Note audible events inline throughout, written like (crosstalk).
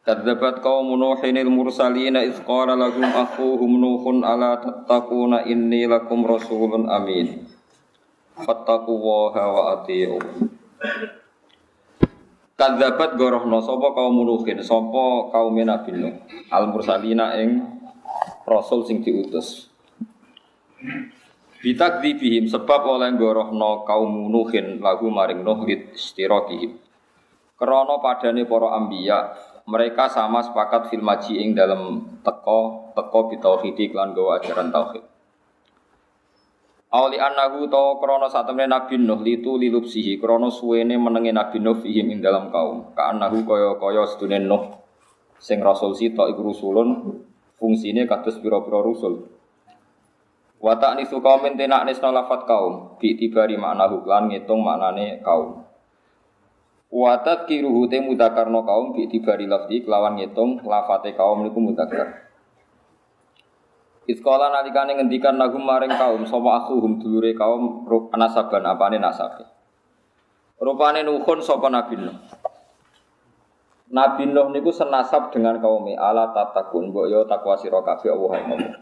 Kadzabat qaum Nuhin al-mursalin idz qala lahum akhuhum Nuhun ala tattaquna inni lakum rasulun amin. Fattaqullaha wa ati'u. Kadzabat gorohno sapa kaum Nuhin, sapa kaum Nabi Nuh, al-mursalina ing rasul sing diutus. Bitakdzibihim sebab oleh gorohno kaum Nuhin lagu maring Nuh lit istirakihim. Krana padane para ambiya mereka sama sepakat fil maji ing dalam teko teko bitauhidi klan gawa ajaran tauhid. Auli annahu to krono satemene Nabi Nuh litu lilupsihi krono suwene menenge Nabi Nuh fihim ing dalam kaum. Ka annahu kaya kaya sedune Nuh sing rasul sita iku rusulun fungsine kados pira-pira rusul. Wa ta'nisu qaumin tenak nisna lafat kaum bi tibari maknahu lan ngitung maknane kaum. Watat kiruhu te mudakarno kaum bi tibari lafzi kelawan ngitung lafate kaum niku mudakar. Iskola nalikane ngendikan nagum maring kaum sapa akhuhum dulure kaum nasaban apane nasabe. Rupane nuhun sapa Nabi Nuh. Nabi Nuh niku senasab dengan kaum ala tatakun mbok yo takwa sira kabeh Allah ngomong.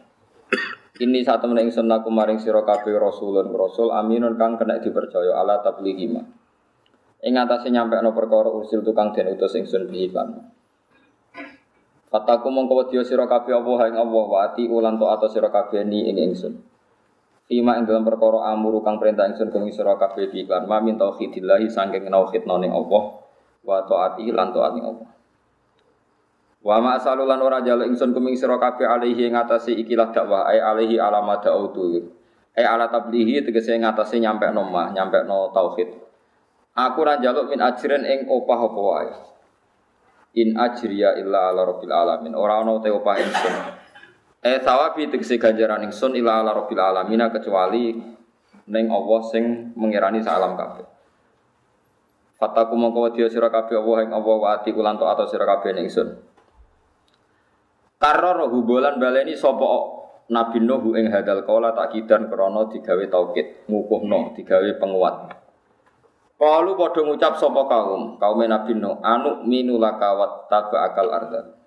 Ini satu meneng ingsun aku maring sira kabeh rasulun rasul aminun kang kena dipercaya ala tablighima. Ing atase no perkara usil tukang den utus ingsun bi iklan. Kataku mongko wedya sira kabeh apa ing Allah wa ati ulan to atas sira kabeh ni ing ingsun. Ima ing dalam perkara amuru kang perintah ingsun kang sira kabeh bi iklan ma min tauhidillah saking tauhid ning Allah wa taati lan taat Allah. Wa ma asalulan ora jalu ingsun kuming sira kabeh alaihi ing atase ikilah dakwah ai alaihi alamat dautu. Ai ala tablihi tegese ing atase nyampe no mah, nyampe no tauhid. Aku ra njaluk min ajrin ing opah apa wae. In ajriya illa ala rabbil alamin. Ora ana te opah ingsun. Eh sawabi tegese ganjaran ingsun illa ala rabbil alamin kecuali ning Allah sing mengirani salam kabeh. Fataku mongko wedya sira kabeh Allah ing Allah wa ati ulan to atau sira kabeh ning ingsun. Karro hubolan baleni sapa Nabi Nuh ing hadal kala takidan krana digawe taukid, ngukuhno, digawe penguat. Kalu padha ngucap sapa kaum, kaum Nabi Nuh, anu minulaka wa akal arda.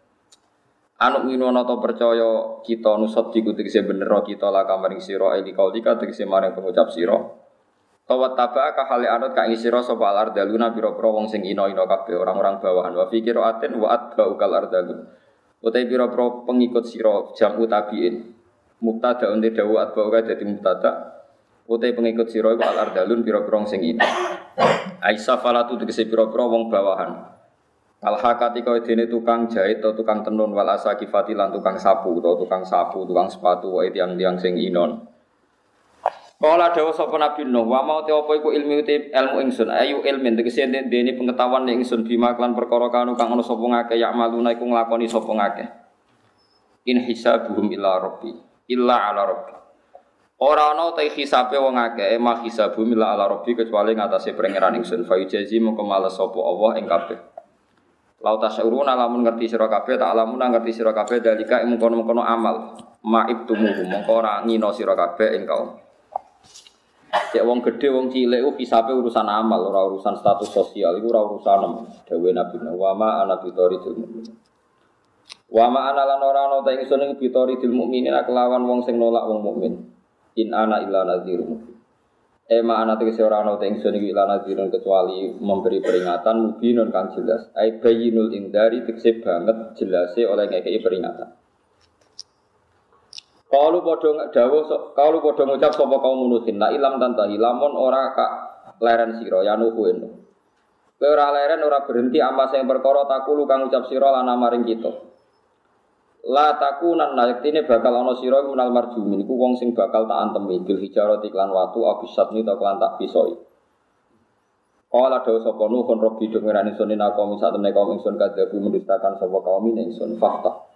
Anu minono to percaya kita nusot diku tegese bener kita laka maring sira eli kaulika tegese maring pengucap sira. Tawat taba ka hale anut ka sira sapa al ardaluna pira-pira wong sing ina-ina kabeh orang-orang bawahan wa fikir aten wa atba ukal ardalun. Utai pira-pira pengikut sira jamu tabiin. Mubtada unte dawu atba uga dadi mubtada. Utai pengikut sira iku al ardalun pira-pira sing ina. Aisyah falatu tegese pira-pira wong bawahan. Al hakati kau dene tukang jahit atau tukang tenun wal asakifati lan tukang sapu atau tukang sapu, tukang sepatu wae tiang-tiang sing inon. Kala dawa sapa Nabi Nuh, wa mau te apa iku ilmu te ilmu ingsun, ayu ilmin tegese dene pengetahuan ning ingsun bima klan perkara kanu kang ana sapa ngake yak maluna iku nglakoni sapa ngake. In hisabuhum illa rabbi, illa ala rabbi. Ora ana ta hisabe wong akeh, mah hisabu mila ala rabbi kecuali ngatasé pangeran ingsun. Fa yujazi mongko males sapa Allah ing kabeh. Lau tasyuruna lamun ngerti sira kabeh, tak lamun ngerti sira kabeh dalika ing mengkono-mengkono amal. Maib tumuhu mongko ora ngino sira kabeh ing kaum. Cek wong gedhe wong cilik ku hisabe urusan amal, ora urusan status sosial, iku ora urusan dewe Nabi Wa ma ana bitori mukmin. Wa ma ana lan ora ana ta ingsun ing bitori mukminin kelawan wong sing nolak wong mukmin. In ana illa nadhirun. Ema ana tegese ora ana ing sun iki nadhirun kecuali memberi peringatan mubinun kang jelas. Ai bayyinul indari tegese banget jelase oleh ngekeki peringatan. Kalau padha dawuh kalau padha ngucap sapa kaum nuhin la ilam tantahi lamun ora kak leren sira ya nuhu eno. Kowe ora leren ora berhenti amma sing perkara takulu kang ngucap sira lan maring kita. La takunan yaktine bakal ana sira menal marjumin iku wong sing bakal tak antemi bil hijarati klan watu abisat ni ta klan tak pisoi. Kala dawa sapa nuhun robbi do ngerani sunin aku misat temne kaum ingsun kadhabu mendustakan sapa kaum ingsun fakta.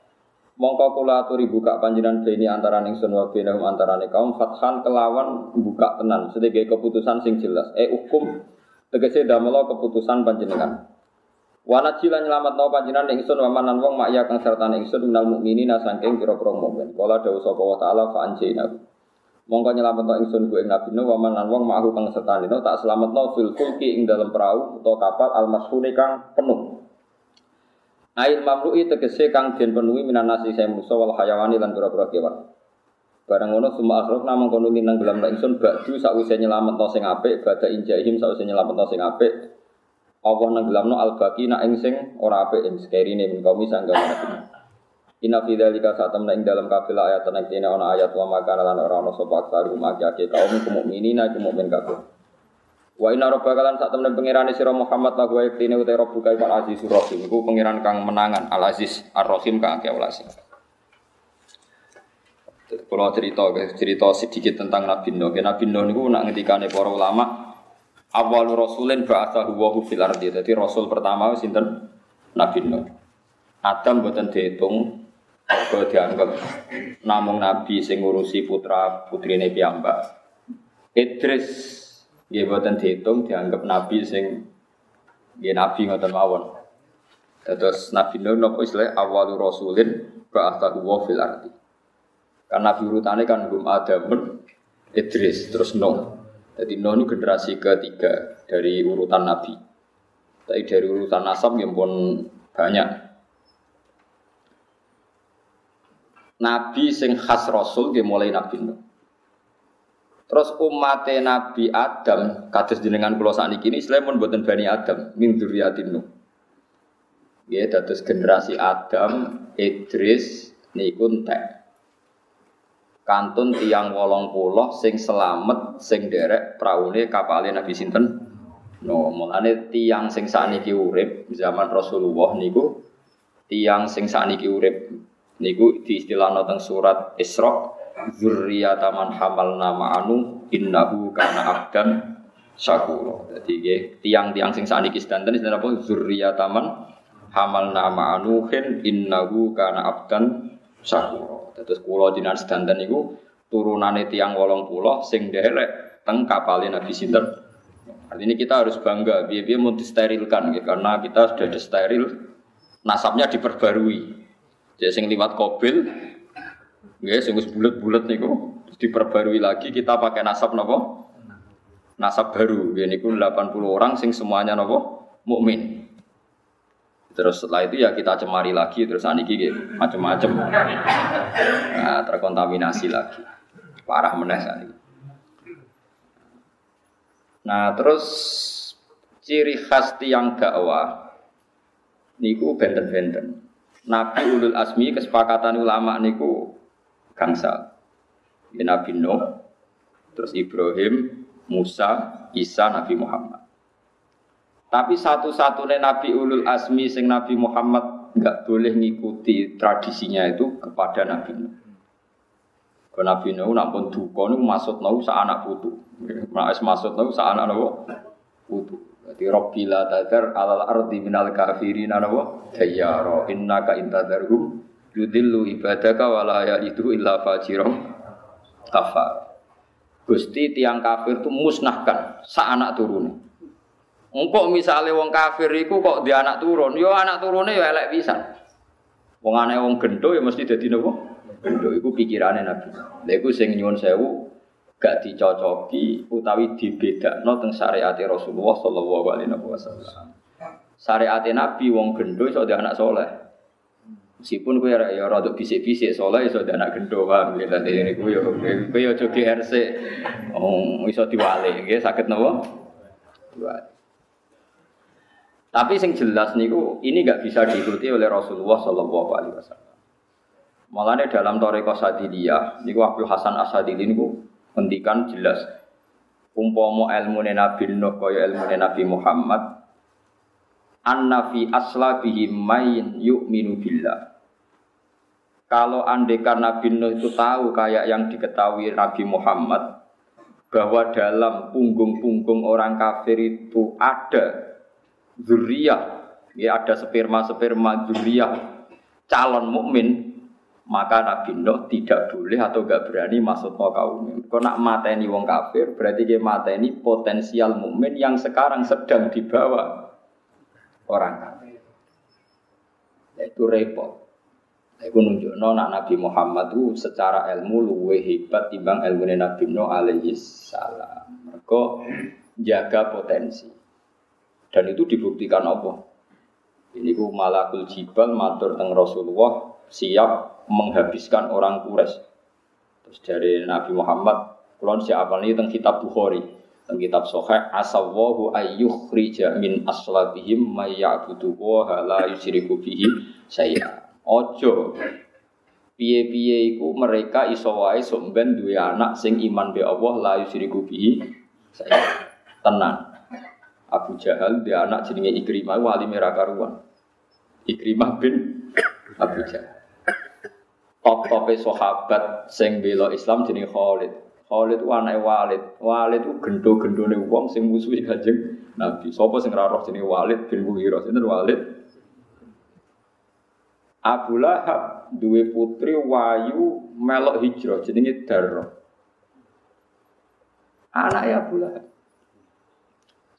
Mongko kula aturi buka panjenengan beni antaraning sun wa bainahum antarane kaum fathan kelawan buka tenan sedaya keputusan sing jelas. Eh hukum tegese damela keputusan panjenengan. Wana cila nyelamat nau panjinan ingsun wa manan wong makya kang sertane ingsun minal mukminina saking pira-pira mukmin. Kala dawuh sapa wa taala fa anjayna. Mongko nyelamet nau ingsun ku ing nabi wa manan wong ma'hu kang sertane tak selametno fil fulki ing dalam perahu utawa kapal al mashhuni kang penuh. Ail mamlu'i tegese kang den penuhi minan nasi saya musa wal hayawani lan pira-pira kewan. Barang ngono summa akhrok namung kono minang dalam ingsun ba'du sakwise nyelametno sing apik, badha injahim sakwise nyelametno sing apik, Allah nenggelamno al baki nak ing sing ora apik ing sekerine min kaum sangga. Inna fi dzalika satam ing dalam kabeh ayat nek dene ana ayat wa maka lan ora ana sapa aksaru makake kaum mukminina mukmin kabeh. Wa inna rabbaka lan sak temen pangerane sira Muhammad la wa yaktine uta rabbuka al aziz rahim iku pangeran kang menangan al aziz ar rahim kang akeh welas. Kalau cerita cerita sedikit tentang Nabi Nuh. Nabi Nuh niku nak ngendikane para ulama awal rasulin ba'athahu wa fil ardi. Jadi rasul pertama sinten Nabi Nuh. Adam boten dihitung kok dianggap namung nabi sing ngurusi putra putrine piyambak. Idris nggih boten dihitung dianggap nabi sing nggih nabi ngoten mawon. Terus Nabi Nuh nopo istilah awal rasulin ba'athahu wa fil ardi. Karena nabi urutane kan Hum Adamun Idris terus Nuh. Jadi Nuh ini generasi ketiga dari urutan Nabi. Tapi dari urutan nasab yang pun banyak. Nabi sing khas Rasul dia mulai Nabi Nuh. Terus umat Nabi Adam kados jenengan kula sakniki ini Islam pun buatan Bani Adam min dzurriyyatin Nuh. Ya, dados generasi Adam, Idris, niku entek kantun tiang wolong puluh sing selamat sing derek praune kapale Nabi sinten no mulane tiang sing sakniki urip zaman Rasulullah niku tiang sing sakniki urip niku diistilahno teng surat Isra zurriyata man hamalna ma'anu innahu kana abdan syakura. Nggih tiang-tiang sing sakniki sedanten istilah apa zurriyata man hamalna ma'anuhin innahu kana abdan syakura. Terus pulau jinan sedanten itu turunane tiang wolong pulau sing derek teng kapalin Nabi Sinten. Artinya kita harus bangga, biar-biar mau disterilkan gitu, karena kita sudah disteril, nasabnya diperbarui. Jadi sing liwat kobil, ya sing bulat-bulat niku diperbarui lagi kita pakai nasab nopo? Nasab baru, ya niku 80 orang sing semuanya nopo? Mukmin. Terus setelah itu ya kita cemari lagi terus aniki gitu macam-macam. Nah, terkontaminasi lagi. Parah meneh ini. Nah, terus ciri khas tiang dakwah niku benten-benten. Nabi ulul asmi kesepakatan ulama niku gangsal. Ya, Nabi Nuh, terus Ibrahim, Musa, Isa, Nabi Muhammad. Tapi satu-satunya Nabi Ulul Azmi sing Nabi Muhammad nggak boleh ngikuti tradisinya itu kepada Nabi Nuh. Ke Nabi Nuh nampun duka nu masuk Nuh sa anak putu. Mas masuk Nuh sa anak Nuh putu. Jadi Rabbila tadar alal ardi minal kafirin anawa tayyara innaka intadarhum yudillu ibadaka wala itu illa fajirom kafar. Gusti tiang kafir itu musnahkan sa anak turunnya. Engkau misalnya wong kafir iku kok di anak turun, yo anak turunnya yo elek bisa. Wong aneh wong gendo ya mesti jadi nopo. Gendo iku pikirannya Nabi. Lha iku sing nyuwun sewu gak dicocoki utawi dibedakno teng syariat Rasulullah sallallahu alaihi wasallam. Syariat Nabi wong gendo iso anak soleh. Meskipun kowe ya ya rada bisik-bisik soleh iso anak gendo paham ya dadi niku yo kowe aja GRC. Oh iso diwale nggih saged napa? Diwale. Tapi sing jelas niku ini nggak bisa diikuti oleh Rasulullah Shallallahu Alaihi Wasallam. Malah dalam Toreko Sadiliyah, niku Abdul Hasan Asadili niku ngendikan jelas umpomo ilmu Nabi Nuh kaya ilmu Nabi Muhammad anna fi aslabihi main yu'minu billah. Kalau andekan Nabi Nuh itu tahu kayak yang diketahui Nabi Muhammad bahwa dalam punggung-punggung orang kafir itu ada zuriyah ya ada sperma sperma zuriyah calon mukmin maka Nabi Nuh tidak boleh atau gak berani masuk ke kaum. Kau nak mateni wong kafir, berarti dia mateni potensial mukmin yang sekarang sedang dibawa orang kafir. Itu repot. Itu nunjukno nak Nabi Muhammad itu secara ilmu luwe hebat timbang ilmu Nabi Nuh alaihi salam. Mereka jaga potensi. Dan itu dibuktikan Allah. Ini ku malakul jibal matur teng Rasulullah siap menghabiskan orang Quraisy. Terus dari Nabi Muhammad, kulon siapa nih tentang kitab Bukhari, tentang kitab Sahih, asawahu ayyukhrija min aslabihim mayya'budu wa la yusyriku bihi saya. Ojo piye-piye iku mereka iso wae somben duwe anak sing iman be Allah la yusyriku bihi saya. Tenang. Abu Jahal dia anak jenenge Ikrimah wali merah karuan. Ikrimah bin Abu Jahal top-tope sahabat sing bela Islam jenenge Khalid. Khalid ku anake Walid. Walid ku gendo-gendone wong sing musuhi Kanjeng Nabi. Sapa sing ora roh jenenge Walid bin Mughirah? Sinten Walid? Abu Lahab duwe putri wayu melok hijrah jenenge Darra. Anaknya Abu Lahab.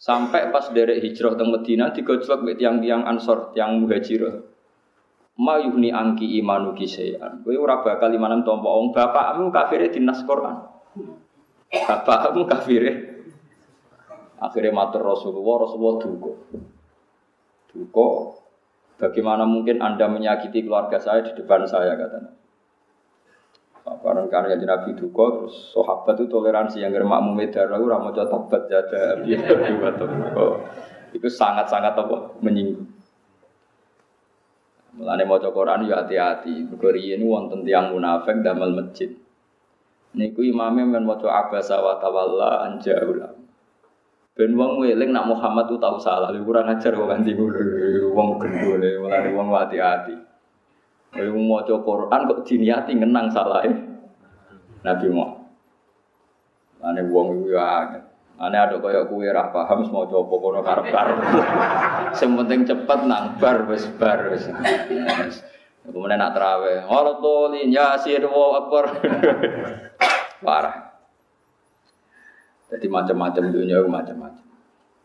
Sampai pas derek hijrah teng Medina digojlok mek tiang-tiang Ansor, tiang Muhajirah ma yuhni angki imanu kisean. Kowe ora bakal imanan tompo wong bapakmu kafire dinas Quran. Bapakmu kafire. Akhirnya matur Rasulullah, Rasulullah duko. Duko, bagaimana mungkin Anda menyakiti keluarga saya di depan saya katanya. Barang karena jadi Nabi duko, terus sahabat itu toleransi yang germak mumedar, aku ramu tabat jada, (laughs) itu sangat-sangat apa menyinggung. Mulane maca Quran ya hati-hati. Mergo riyen wonten tiyang munafik damel masjid. Niku imame men maca abasa wa tawalla anjaula. Ben wong weling nak Muhammad tuh tahu salah, lu kurang ajar kok ganti wong gendole, mulane wong hati-hati. Kowe maca Quran kok diniati ngenang salah Nabi Muhammad. Ane wong iku ya Ane ada kaya kue ra paham semua coba kono karep karep. (laughs) Sing penting cepet nang bar wis bar wis. Kemudian nak terawih, Allah tolin yasir wa akbar. (laughs) Parah. Jadi macam-macam dunia macam-macam.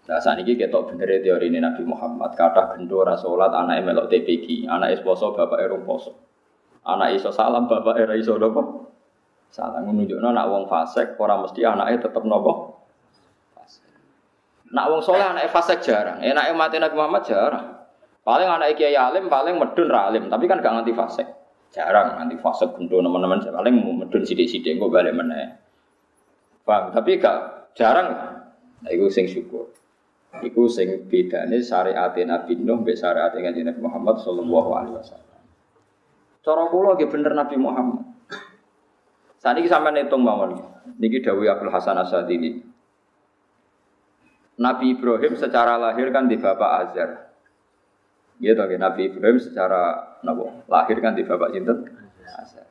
Nah saat ini kita bener teori ini Nabi Muhammad kata gendor sholat anak melok TPG, anak poso bapak erung poso, anak iso salam bapak era iso nopo. Salam menunjukkan anak wong fasek orang mesti anaknya tetap nopo Nak wong soleh anak fasek jarang, enak mati Nabi Muhammad jarang. Paling anak kiai alim paling medun ralim, tapi kan gak nganti fasek. Jarang nganti fasek gundu teman-teman paling medun sidik-sidik gue balik mana. Paham? Tapi gak jarang. Nah, itu sing syukur. Iku sing bedane syariat Nabi Nuh mbek syariat Nabi Muhammad sallallahu alaihi wasallam. Cara kula nggih bener Nabi Muhammad. Saat ini sampai hitung mawon. Niki Dawi Abdul Hasan Asadili. Nabi Ibrahim secara lahir kan di bapak Azar. Gitu kan Nabi Ibrahim secara nabo, lahir kan di bapak Sinten Azar.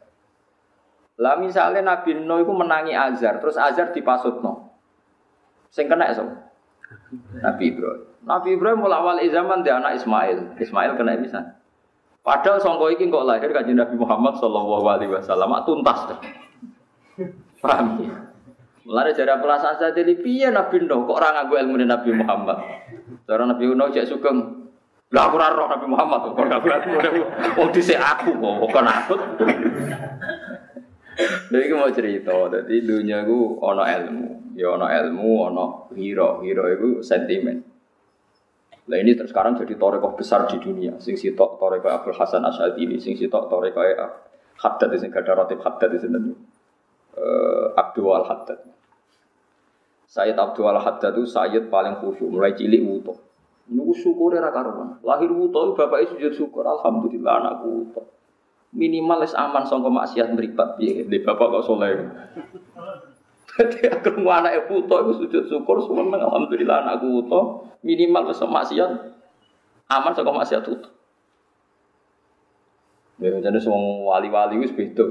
Lah misalnya Nabi Nuh itu menangi Azar, terus Azar dipasutno. Sing kena so. Nabi Ibrahim. Nabi Ibrahim mulai awal zaman dia anak Ismail. Ismail kena bisa. Padahal songko iki kok lahir kanjeng Nabi Muhammad sallallahu alaihi wasallam tuntas. Paham ya? Mulai dari perasaan saya jadi piye Nabi Nuh kok orang aku ilmu Nabi Muhammad. Cara Nabi Nuh cek sugeng. Lah aku roh Nabi Muhammad kok aku ilmu. Oh dhisik aku kok bukan aku. Jadi mau cerita, jadi dunia ku ono ilmu, ya ono ilmu, ono hero, hero itu sentimen. Nah ini terus sekarang jadi torekoh besar di dunia. Sing sitok torekoh Abdul Hasan Asyadili, sing sitok torekoh Haddad, sing gada rotib Haddad di sini uh, Abdul Al Haddad. Sayyid Abdul Al Haddad itu Sayyid paling khusyuk, mulai cilik wuto. Nunggu syukur ya karuan. Lahir wuto, bapak sujud syukur. Alhamdulillah anakku wuto. Minimal es aman sangka maksiat meripat piye di bapak kok soleh. Jadi aku mau anak wuto itu sujud syukur semua alhamdulillah anakku wuto. Minimal es maksiat aman sangka maksiat wuto. Ya, jadi semua wali-wali itu beda.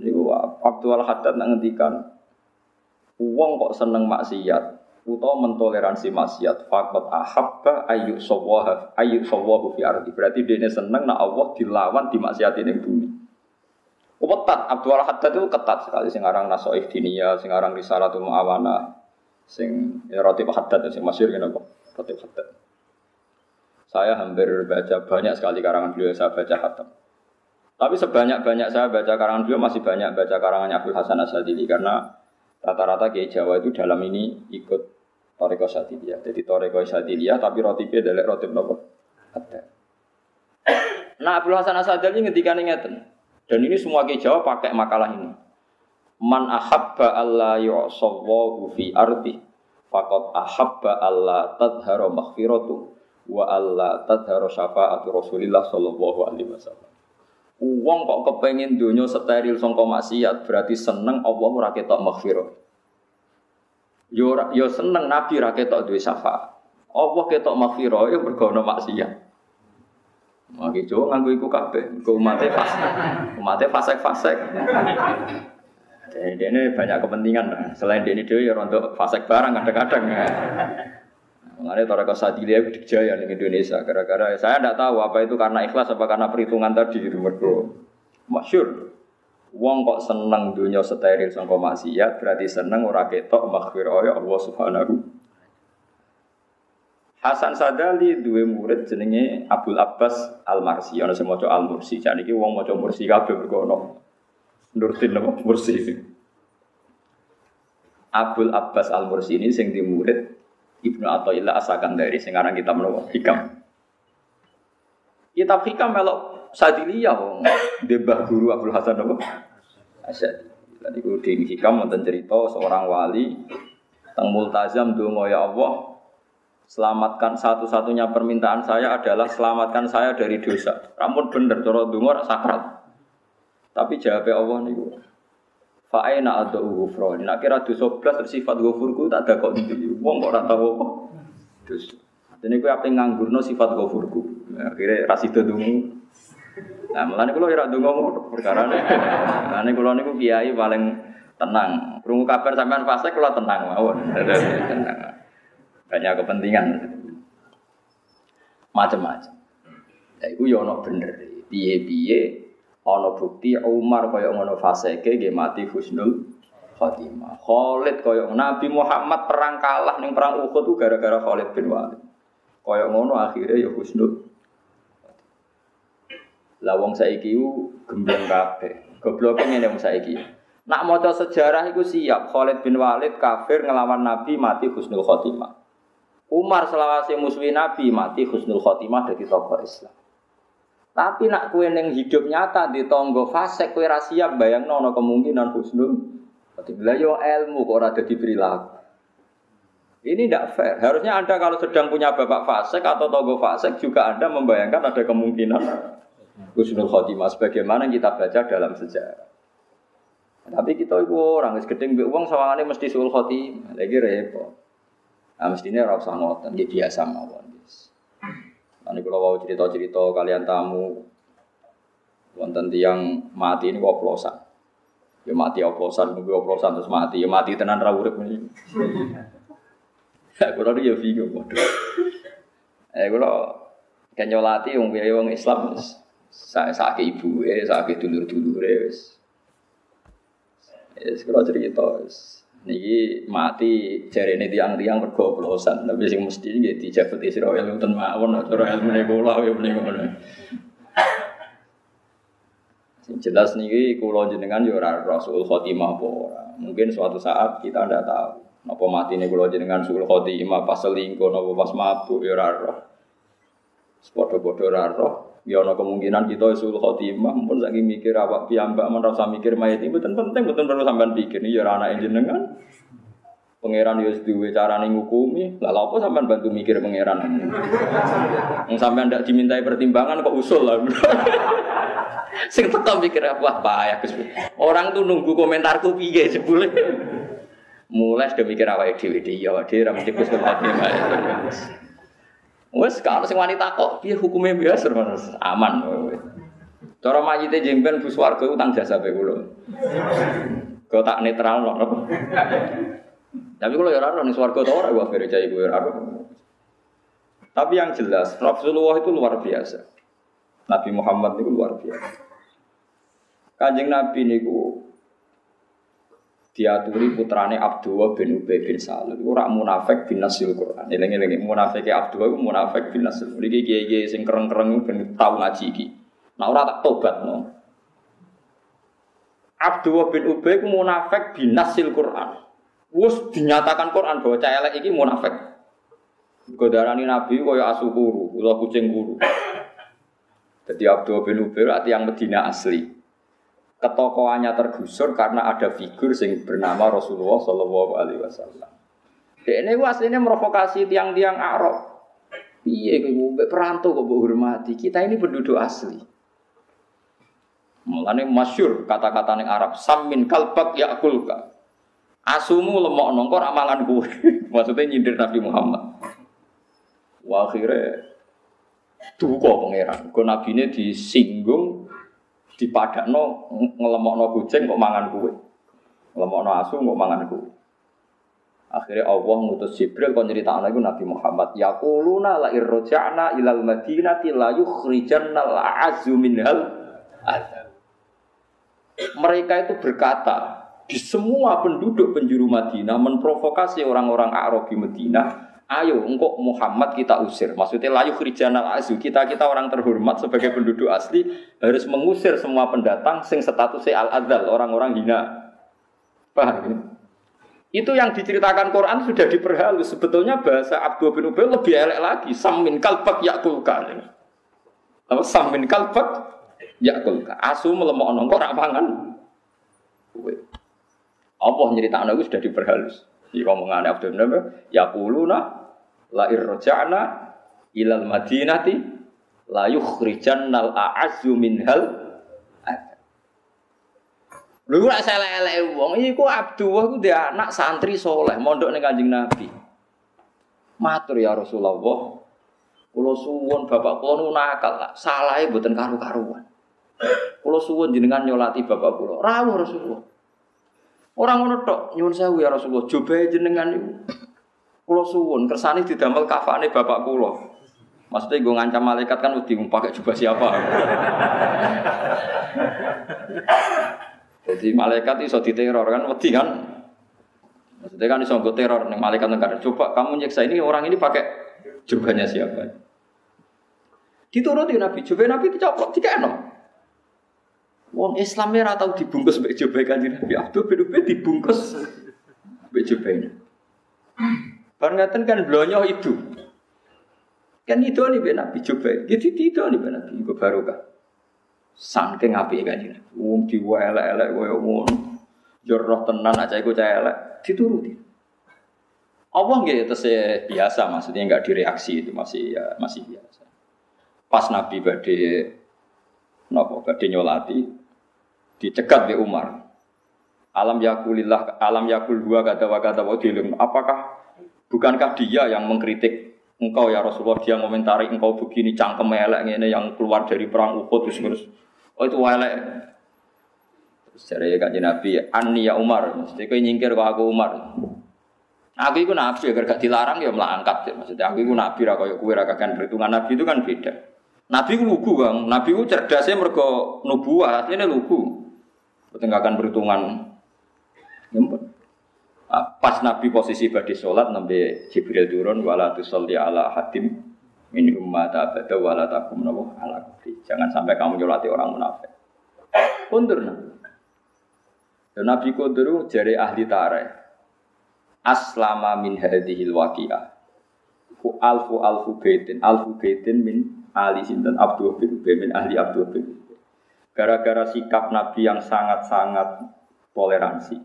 Niku Abdul Haddad ngendikan uang kok seneng maksiat utawa mentoleransi maksiat. Faqat ahabba ayu sawwaha ayu sawwahu fi ardi. Berarti dia seneng nak Allah dilawan di maksiat ning bumi. Ketat Abdul Haddad itu ketat sekali. Sing aran nasoih dinia sing aran risalatul muawana sing ya roti Haddad sing masyhur ngene apa roti Haddad. Saya hampir baca banyak sekali karangan beliau saya baca hatam tapi sebanyak-banyak saya baca karangan beliau masih banyak baca karangannya Abdul Hasan Asadili karena rata-rata Kiai Jawa itu dalam ini ikut Toreko Sadiliyah. Jadi Toreko Sadiliyah tapi roti rotipnya adalah roti nopo ada. Nah Abdul Hasan Asadili ngendikan ingatan. Dan ini semua ke Jawa pakai makalah ini. Man ahabba Allah yu'sawwahu fi ardi faqad ahabba Allah tadhara maghfiratu wa Allah tadhara syafa'atu Rasulillah sallallahu alaihi wasallam. Uang kok kepengen dunia steril sangka maksiat berarti seneng Allah ora ketok maghfirah. Yo yo seneng Nabi ra ketok duwe syafaat. Allah ketok maghfirah yo mergo ana maksiat. Maki Jo nganggo iku kabeh, iku umate pas. Umate fasek-fasek. Jadi ini banyak kepentingan. Selain ini dia ya untuk fasek barang kadang-kadang. Mengenai Toreko Sadilia Jaya di Indonesia. Gara-gara saya tidak tahu apa itu karena ikhlas apa karena perhitungan tadi. Mereka masyur. Wong kok seneng dunia steril sangka maksiat berarti seneng ora ketok maghfirah Allah Subhanahu Hasan Sadali dua murid jenenge Abdul Abbas Al Marsi ana sing maca Al Mursi. Jan iki wong maca Mursi kabeh mergo ono Nurdin napa Mursi. Abdul Abbas Al Mursi ini sing di murid Ibnu Athaillah Asakan dari sing aran kitab menapa Hikam. Kitab Hikam melok Sadiliyah wong debah guru Abdul Hasan apa? Asyad. Tadi guru di hikam wonten cerita seorang wali teng multazam donga ya Allah selamatkan satu-satunya permintaan saya adalah selamatkan saya dari dosa. Rampun bener cara donga sakrat. Tapi jawab Allah niku Fa'aina ada ghufran. Nak kira dosa blas sifat ghafurku tak ada kok ndi. Wong kok ora tau apa. Dene kowe ape nganggurno sifat ghafurku. Akhirnya rasido dungu Nah, mulane kula ora ndonga ngono perkara ne. Mulane kula niku kiai paling tenang. Krungu kabar sampean fase kula tenang mawon. tenang. Banyak kepentingan. Macam-macam. Ya iku yo bener. Piye-piye ana bukti Umar kaya ngono faseke nggih mati husnul khotimah. Khalid kaya Nabi Muhammad perang kalah ning perang Uhud gara-gara Khalid bin Walid. Kaya ngono akhirnya ya husnul lah wong saiki ku gembleng kabeh. Gobloke ngene wong saiki. Nak maca sejarah iku siap Khalid bin Walid kafir ngelawan Nabi mati husnul khotimah. Umar selawase musuhi Nabi mati husnul khotimah dari tokoh Islam. Tapi nak kue neng hidup nyata di tonggo fase kue rahasia bayang nono kemungkinan husnul khotimah. yo ilmu kok ora dadi perilaku. Ini tidak fair. Harusnya Anda kalau sedang punya bapak fasek atau togo fasek juga Anda membayangkan ada kemungkinan Husnul khotimah sebagaimana kita baca dalam sejarah. Tapi kita itu orang wis gedeng mbek wong sawangane mesti sul khotimah. Lagi repot. Nah, mestinya ora usah ngoten, nggih biasa mawon wis. Kalau mau cerita-cerita kalian tamu wonten tiang mati ini oplosan. Ya mati oplosan, nunggu oplosan terus mati, ya mati tenan ra urip ini. Ya kula ya bingung waduh. Eh kula kenyolati wong wong Islam saya sakit ibu eh sakit dulur dulur eh wes kalau cerita niki mati jari ini tiang-tiang bergoblosan tapi sing mesti ini dijabat Israel itu mawon cara ilmu kula ya muni ngono. Sing jelas niki kula jenengan yo ora rasul khotimah apa ora. Mungkin suatu saat kita ndak tahu napa mati nih kula jenengan sul khotimah pas selingkuh napa pas mabuk yo ora roh. Padha-padha ora roh Ya ada kemungkinan kita isul khotimah pun saking mikir awak piyambak men rasa mikir mayat itu penting penting betul perlu sampean pikir ya anak jenengan. Pangeran ya duwe carane ngukumi. Lah apa sampean bantu mikir pangeran? (laughs) Wong sampean ndak dimintai pertimbangan kok usul lah. (laughs) Sing teko mikir apa ya Gus. Orang tuh nunggu komentarku piye sebule. (laughs) Mulai sudah mikir awake dhewe ya awake dhewe ra mesti Gus Wes kalau sing wanita kok piye hukumnya biasa aman. Cara mayite jemben bus warga utang jasa bae kula. Kau tak netral loh. Tapi kalau ya ora ning swarga ta ora wa akhire cai gue ora. Tapi yang jelas Rasulullah itu luar biasa. Nabi Muhammad itu luar biasa. Kanjeng Nabi niku diaturi putrane Abdullah bin Ubay bin Salul ora munafik bin nasil Quran. Eling-eling munafike Abdullah iku munafik bin nasil. Iki kiye-kiye sing kereng-kereng ben tau ngaji iki. Nah ora tak tobat no. Abdullah bin Ubay ku munafik bin nasil Quran. Wus dinyatakan Quran bahwa cah elek iki munafik. Godarani Nabi kaya asu kuru, kucing kuru. Jadi Abdullah bin Ubay ati yang Medina asli. Ketokohannya tergusur karena ada figur sing bernama Rasulullah Shallallahu Alaihi Wasallam. Ini aslinya merovokasi tiang-tiang Arab. Iya, perantau kok hormati. Kita ini penduduk asli. Mulane masyur kata-kata ning Arab, samin kalbak yakulka. Asumu lemok nongkor amalan gue. (laughs) Maksudnya nyindir Nabi Muhammad. Wah akhirnya duka pangeran. Kau nabi ini disinggung, dipadakno ngelemokno kucing kok mangan kue. Ngelemokno asu kok mangan kue. Akhirnya Allah ngutus Jibril kon nyeritakno iku Nabi Muhammad. Yaquluna la irja'na ilal madinati la yukhrijanna al-a'azzu minhal azab. Mereka itu berkata di semua penduduk penjuru Madinah memprovokasi orang-orang Arab di Madinah Ayo, engkau Muhammad kita usir. Maksudnya layu khrijanal azu. Kita kita orang terhormat sebagai penduduk asli harus mengusir semua pendatang sing statusnya al adal orang-orang hina. Paham ya? Itu yang diceritakan Quran sudah diperhalus. Sebetulnya bahasa Abdul bin Ubay lebih elek lagi. Samin kalbak yakulka. Apa samin kalbak yakulka. Asu melemok nongkor rapangan. Allah nyerita anak sudah diperhalus. Di omongan Abdul bin Ubay, yakuluna la irja'na ilal madinati la yukhrijannal a'azzu minhal Lha ora elek-elek wong iku Abdullah ku dia anak santri soleh mondok ning Kanjeng Nabi. Matur ya Rasulullah. Kula suwun bapak kula nu nakal, salahe mboten karu-karuan. Kula suwun jenengan nyolati bapak kula. Rawuh Rasulullah. Orang ngono tok, nyuwun sewu ya Rasulullah, jobahe jenengan niku. Kula suwun kersane didamel kafane bapak kula. Maksudnya gue ngancam malaikat kan udah pakai jubah siapa? Jadi malaikat iso diteror kan wedi kan. Maksudnya kan iso teror nih malaikat negara. Coba kamu nyeksa ini orang ini pakai jubahnya siapa? Dituruti Nabi, jubah Nabi dicoplok, dikeno. Wong Islamnya ora tau dibungkus mbek jubah kanjeng Nabi. Abdul bin Ubay dibungkus mbek jubah ini. Barang ngaten kan blonyo itu. Kan itu nih ben Nabi jubah. Gitu itu nih ben Nabi baru kan. Saking apike kanjeng Nabi. Wong diwelek-elek koyo ngono. Jorok tenan aja iku cah elek dituruti. Allah nggak itu biasa, maksudnya nggak direaksi itu masih ya masih biasa. Pas Nabi badhe nopo badhe nyolati dicegat di Umar. Alam yakulillah, alam yakul dua kata wa kata Apakah bukankah dia yang mengkritik engkau ya Rasulullah? Dia komentari engkau begini cangkem elek ini yang keluar dari perang Uhud terus terus. Oh itu elek. Secara kanji Nabi Ani ya Umar. Mesti kau nyingkir kau aku Umar. Aku itu Nabi agar gak dilarang ya melangkat ya. maksudnya aku itu Nabi kau ya kue rakakan perhitungan. Nabi itu kan beda. Nabi itu lugu bang. Nabi itu cerdasnya mereka nubuah ini lugu Bertengahkan perhitungan. Ah, Pas Nabi posisi badi sholat Nabi Jibril turun Wala tusalli ala hadim Min ummat abada wala takum ala kubri Jangan sampai kamu nyolati orang munafik. Kundur Nabi. Nabi Kundur jari ahli tareh Aslama min hadihil waqi'ah. Fu alfu alfu baitin. Alfu baitin min ahli sinten? Abdul bin min ahli Abdul bin Gara-gara sikap Nabi yang sangat-sangat toleransi.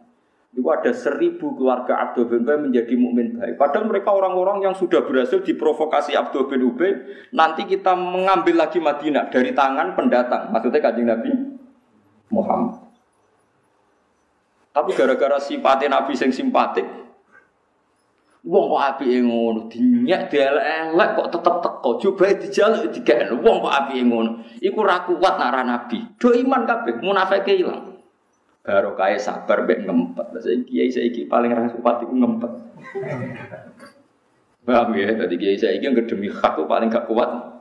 Itu ada seribu keluarga Abdul bin Ubay menjadi mukmin baik. Padahal mereka orang-orang yang sudah berhasil diprovokasi Abdul bin Ubay. Nanti kita mengambil lagi Madinah dari tangan pendatang. Maksudnya kajian Nabi Muhammad. Tapi gara-gara sifatnya Nabi yang simpatik, Wong kok api ngono, dinyak dielek-elek kok tetep teko, coba dijaluk digekno. Wong kok api ngono. Iku ra kuat nak nabi. Do iman kabeh, munafike ilang. Baru kaya sabar mbek ngempet. Saya kiai saiki paling ra kuat iku ngempet. (laughs) Paham ya? Tadi kiai saiki yang demi hak tuh paling gak kuat.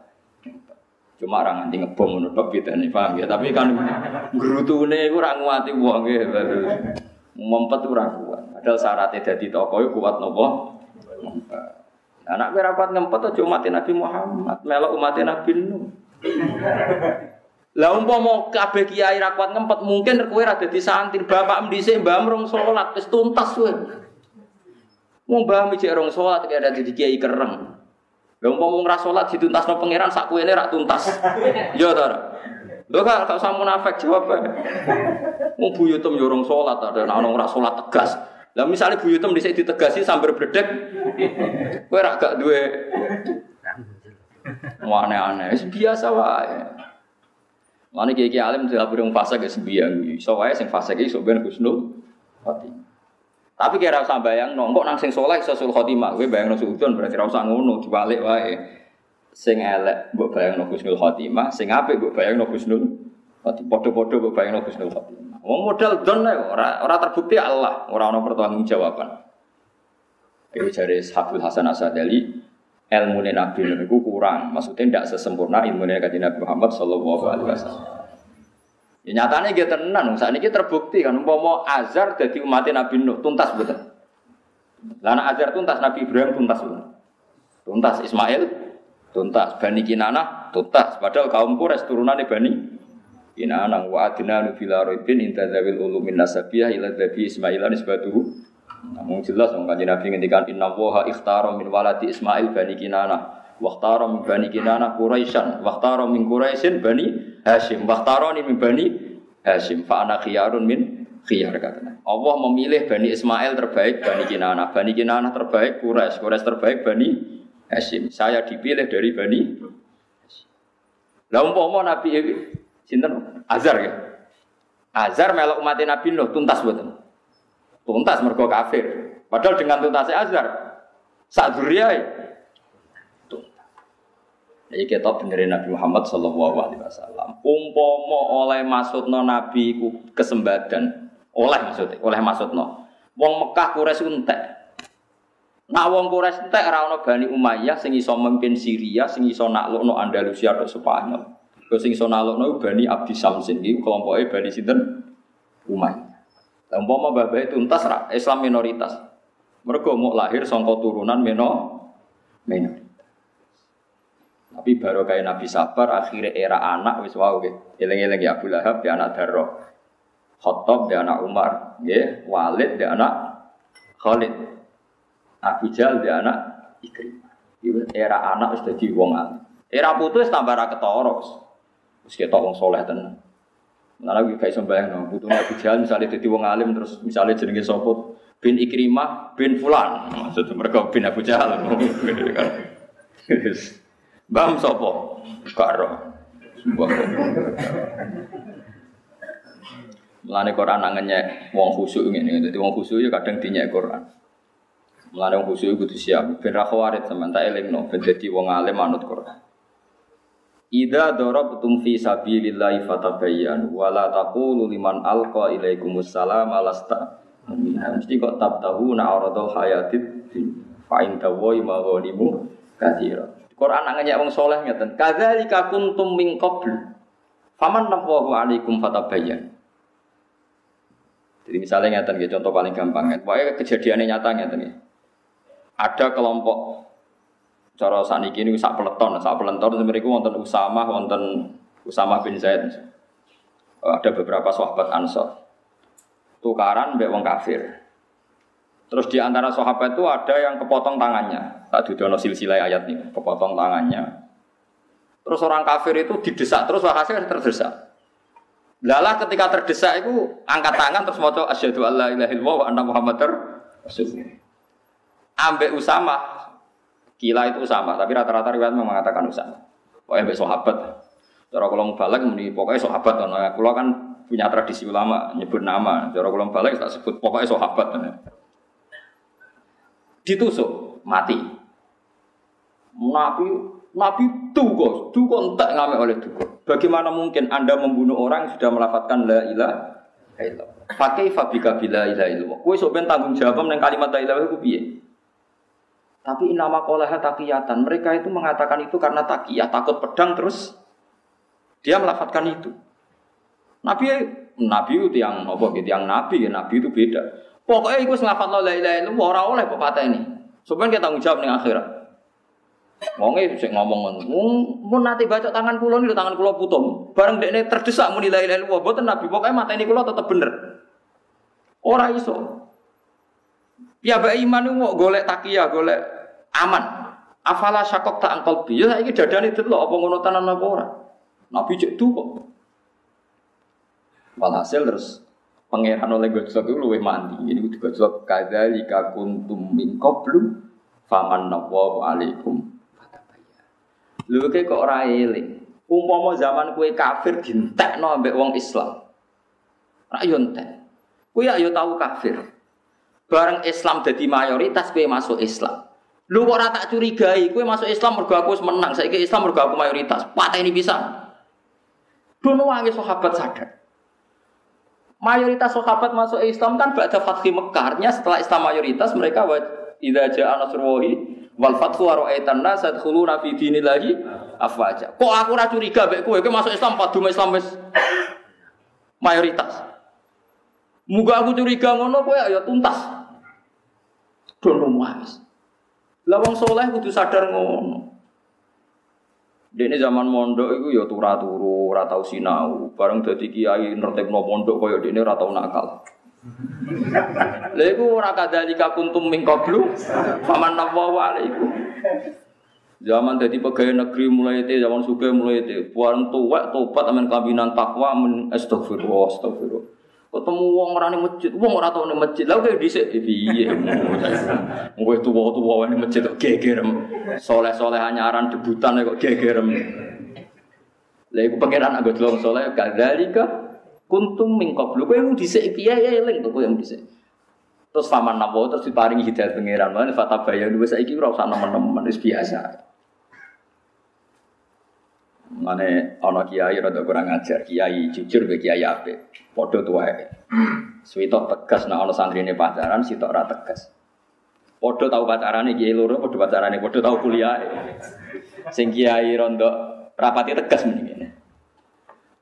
Cuma orang nganti ngebom ngono tok paham ya? Tapi kan (laughs) grutune iku ora nguati wong ya. Ngempet ora kuat. Padahal syaratnya dadi toko iku kuat nopo? Anak gue rapat ngempet aja umat Nabi Muhammad, melok umat Nabi Nuh. Lah umpama kabeh kiai ra kuat ngempet mungkin kowe ra dadi santri, bapak ndhisik mbah rong salat wis tuntas kowe. Wong mbah mijik rong salat kaya dadi kiai kereng. Lah umpama wong ra salat dituntasno pangeran sak kuwene ra tuntas. Ya ta. Lho gak gak usah munafik jawab ae. Wong buyutem yo rong salat ada ana ora salat tegas. Lah misalnya buyutem dhisik ditegasi sambil bledek. Kowe ra gak duwe aneh-aneh, biasa wae. Mana kiai kiai alim tidak berung fase ke sembiang, so wae sing fase ke so ben kusnul khotimah. Tapi kira usah bayang, nongkok nang sing soleh iso sul khotimah, gue bayang sudon berarti rasa ngono dibalik wae. Sing elek mbok bayang nang kusnul khotimah, sing apik mbok bayang nang kusnul khotimah. Podo-podo mbok bayang nang kusnul khotimah. Wong modal don ora ora terbukti Allah, ora ana pertanggungjawaban. Iki jare Habib Hasan Asadali, ilmu Nabi Nuh itu kurang. Maksudnya tidak sesempurna ilmu Nabi Muhammad Sallallahu Alaihi Wasallam. Ya nyatanya kita tenan, saat ini terbukti kan, umpama Azar jadi umat Nabi Nuh tuntas betul. Lana Azar tuntas, Nabi Ibrahim tuntas. Tuntas Ismail, tuntas Bani Kinana, tuntas. Padahal kaum Quraisy turunan Bani Kinana wa adina nubila roibin inta zawil ulumin nasabiyah ila dhabi Ismailan isbatuhu namun jelas wong kanjeng Nabi ngendikan inna waha ikhtara min waladi Ismail bani Kinana Wakhtara min bani Kinana Quraisyan. Wakhtara min Quraisyin bani Hashim. Wakhtara min bani Hashim. Fa ana khiyarun min khiyar katanya Allah memilih bani Ismail terbaik bani Kinana Bani Kinana terbaik Quraisy. Quraisy terbaik bani Hashim Saya dipilih dari bani Lah umpama Nabi sinten Azar ya Azar melok umat Nabi Nuh tuntas betul tuntas mergo kafir. Padahal dengan tuntasnya Azhar, sak duriyai tuntas. Ini kita benerin Nabi Muhammad Sallallahu Alaihi Wasallam. Umpomo oleh maksudno Nabi ku kesembadan, oleh maksudnya, oleh maksudno. Wong Mekah Quraisy. Nak wong Quraisy entek ora ono Bani Umayyah sing iso memimpin Syria, sing iso naklukno Andalusia atau Spanyol. Terus sing iso naklukno Bani Abdi Samsin iki kelompoke Bani sinten? Umayyah. Lah umpama bapak tuntas ra Islam minoritas. Mereka mau lahir songko turunan meno minoritas. Tapi baru kayak Nabi Sabar akhirnya era anak wis wow gitu. Eleng-eleng ya Abu Lahab ya anak Darro. Khattab ya anak Umar, ya Walid ya anak Khalid. Abu Jal ya anak Ikrimah. Era anak wis dadi wong alim. Era putus tambah ra ketara wis. Wis ketok wong soleh tenan. Nah lagi kayak sembahyang no, butuh Abu Jahal misalnya jadi wong alim terus misalnya jenenge sopot bin Ikrimah bin Fulan, maksudnya mereka bin Abu Jahal. Bam sopo, karo. Mulane Quran nangennya wong khusyuk ini, jadi wong khusyuk ya kadang dinyek Quran. Mulane wong khusyuk kudu siap, ben ra khawarit sampean tak elingno, ben dadi wong alim manut Quran. Ida darabtum fi sabilillahi fatabayyan wa la taqulu liman alqa ilaikumus salam alasta mesti kok tabtahuna aradul hayatid fa in tawai maghanimu katsira. Quran nanya wong saleh ngeten. Kadzalika kuntum min qabl faman nafahu alaikum fatabayyan jadi misalnya ngeten contoh paling gampang. Pokoknya kejadiannya nyata ngeten ya ada kelompok cara saniki ini sak peleton, sak peleton mereka wonten Usama, wonten Usama bin Zaid. Ada beberapa sahabat Ansor. Tukaran mbek wong kafir. Terus di antara sahabat itu ada yang kepotong tangannya. Tak didono silsilah ayat ini, kepotong tangannya. Terus orang kafir itu didesak terus hasil terdesak. Lalah ketika terdesak itu angkat tangan terus mau asyhadu alla ilaha illallah wa anna muhammadar rasulullah. Ambek Usama Kila itu sama, tapi rata-rata riwayat mengatakan Usama. Pokoknya mbek sahabat. Cara kalau balik muni pokoknya sahabat kan. Kalau kan punya tradisi ulama nyebut nama. Cara kalau balik tak sebut pokoknya sahabat. Ditusuk, mati. Nabi Nabi tugas, tugas entek ngame oleh tugas. Bagaimana mungkin Anda membunuh orang yang sudah melafatkan la ilah illallah. Pakai fabika bila ilaha illallah. Kowe sok tanggung jawab nang kalimat la ilaha illallah piye? Tapi nama kolah takiyatan. Mereka itu mengatakan itu karena takiyah, takut pedang terus dia melafatkan itu. Nabi Nabi itu yang apa gitu, yang Nabi ya Nabi itu beda. Pokoknya itu ngelafat la ilaha illallah orang oleh kok ini. Sebenarnya kita tanggung jawab nih akhirat. Wonge sik ngomong ngono. Mun nate baca tangan kula niku tangan kula putum. Bareng dekne terdesak muni la ilaha illallah mboten nabi pokoke mateni kula tetep bener. Ora iso. Ya ba iman kok golek takiyah, golek aman. Afala syakok tak angkol bi. Ya saiki dadane delok apa ngono tenan apa. Nabi cek tuh kok. Walhasil terus pangeran oleh gojlok itu luwih mandi. Ini kudu gojlok kadzalika kuntum min qablu faman nawahu alaikum Lho kok ora eling. Umpama zaman kue kafir dintekno ambek wong Islam. Rak yo entek. Kowe yo tahu kafir. Bareng Islam jadi mayoritas kue masuk Islam. Lu kok ora tak curigai, kue masuk Islam mergo aku menang, saiki Islam mergo aku mayoritas. Patah ini bisa. Dono wangi sahabat sadar. Mayoritas sahabat masuk Islam kan ba'da Fathi Mekah. setelah Islam mayoritas mereka idza ja'a nasrullahi Wal fathu wa ra'aitan nas yadkhuluna fi dinillahi afwaja. Kok aku ora curiga mek kowe kowe masuk Islam padha Islam wis mayoritas. Muga aku curiga ngono kowe ya tuntas. Dono wis. Lah wong saleh kudu sadar ngono. Dene zaman mondok iku ya turu-turu, ora tau sinau. Bareng dadi kiai nertibno pondok kaya dene ora tau nakal. Lha iku ora kadzalika kuntum min qablu faman nawwa alaikum. Zaman jadi pegawai negeri mulai itu, zaman suka mulai itu, buang tua tobat amen kabinan takwa men astagfirullah astagfirullah. Ketemu wong ora ning masjid, wong ora tau ning masjid. Lah kaya dhisik piye? (laughs) Kowe tuwa-tuwa ning masjid kok gegerem. Soleh-soleh anyaran debutan kok gegerem. Lah iku pangeran anggo delong soleh kadzalika Kuntum min qablu kowe mung dhisik piye ya eling kowe yang dhisik. Terus faman napa terus diparingi hidayah pangeran. Mana fata bayan wis saiki ora usah nemen-nemen wis biasa. Mane ana kiai rada kurang ajar, kiai jujur be kiai apik. Padha tuwae. Suwitok tegas nek ana santrine pacaran, sitok ora tegas. Padha tau pacarane kiai loro, padha pacarane, padha tau kuliah. Sing kiai rondo rapati tegas mendingan.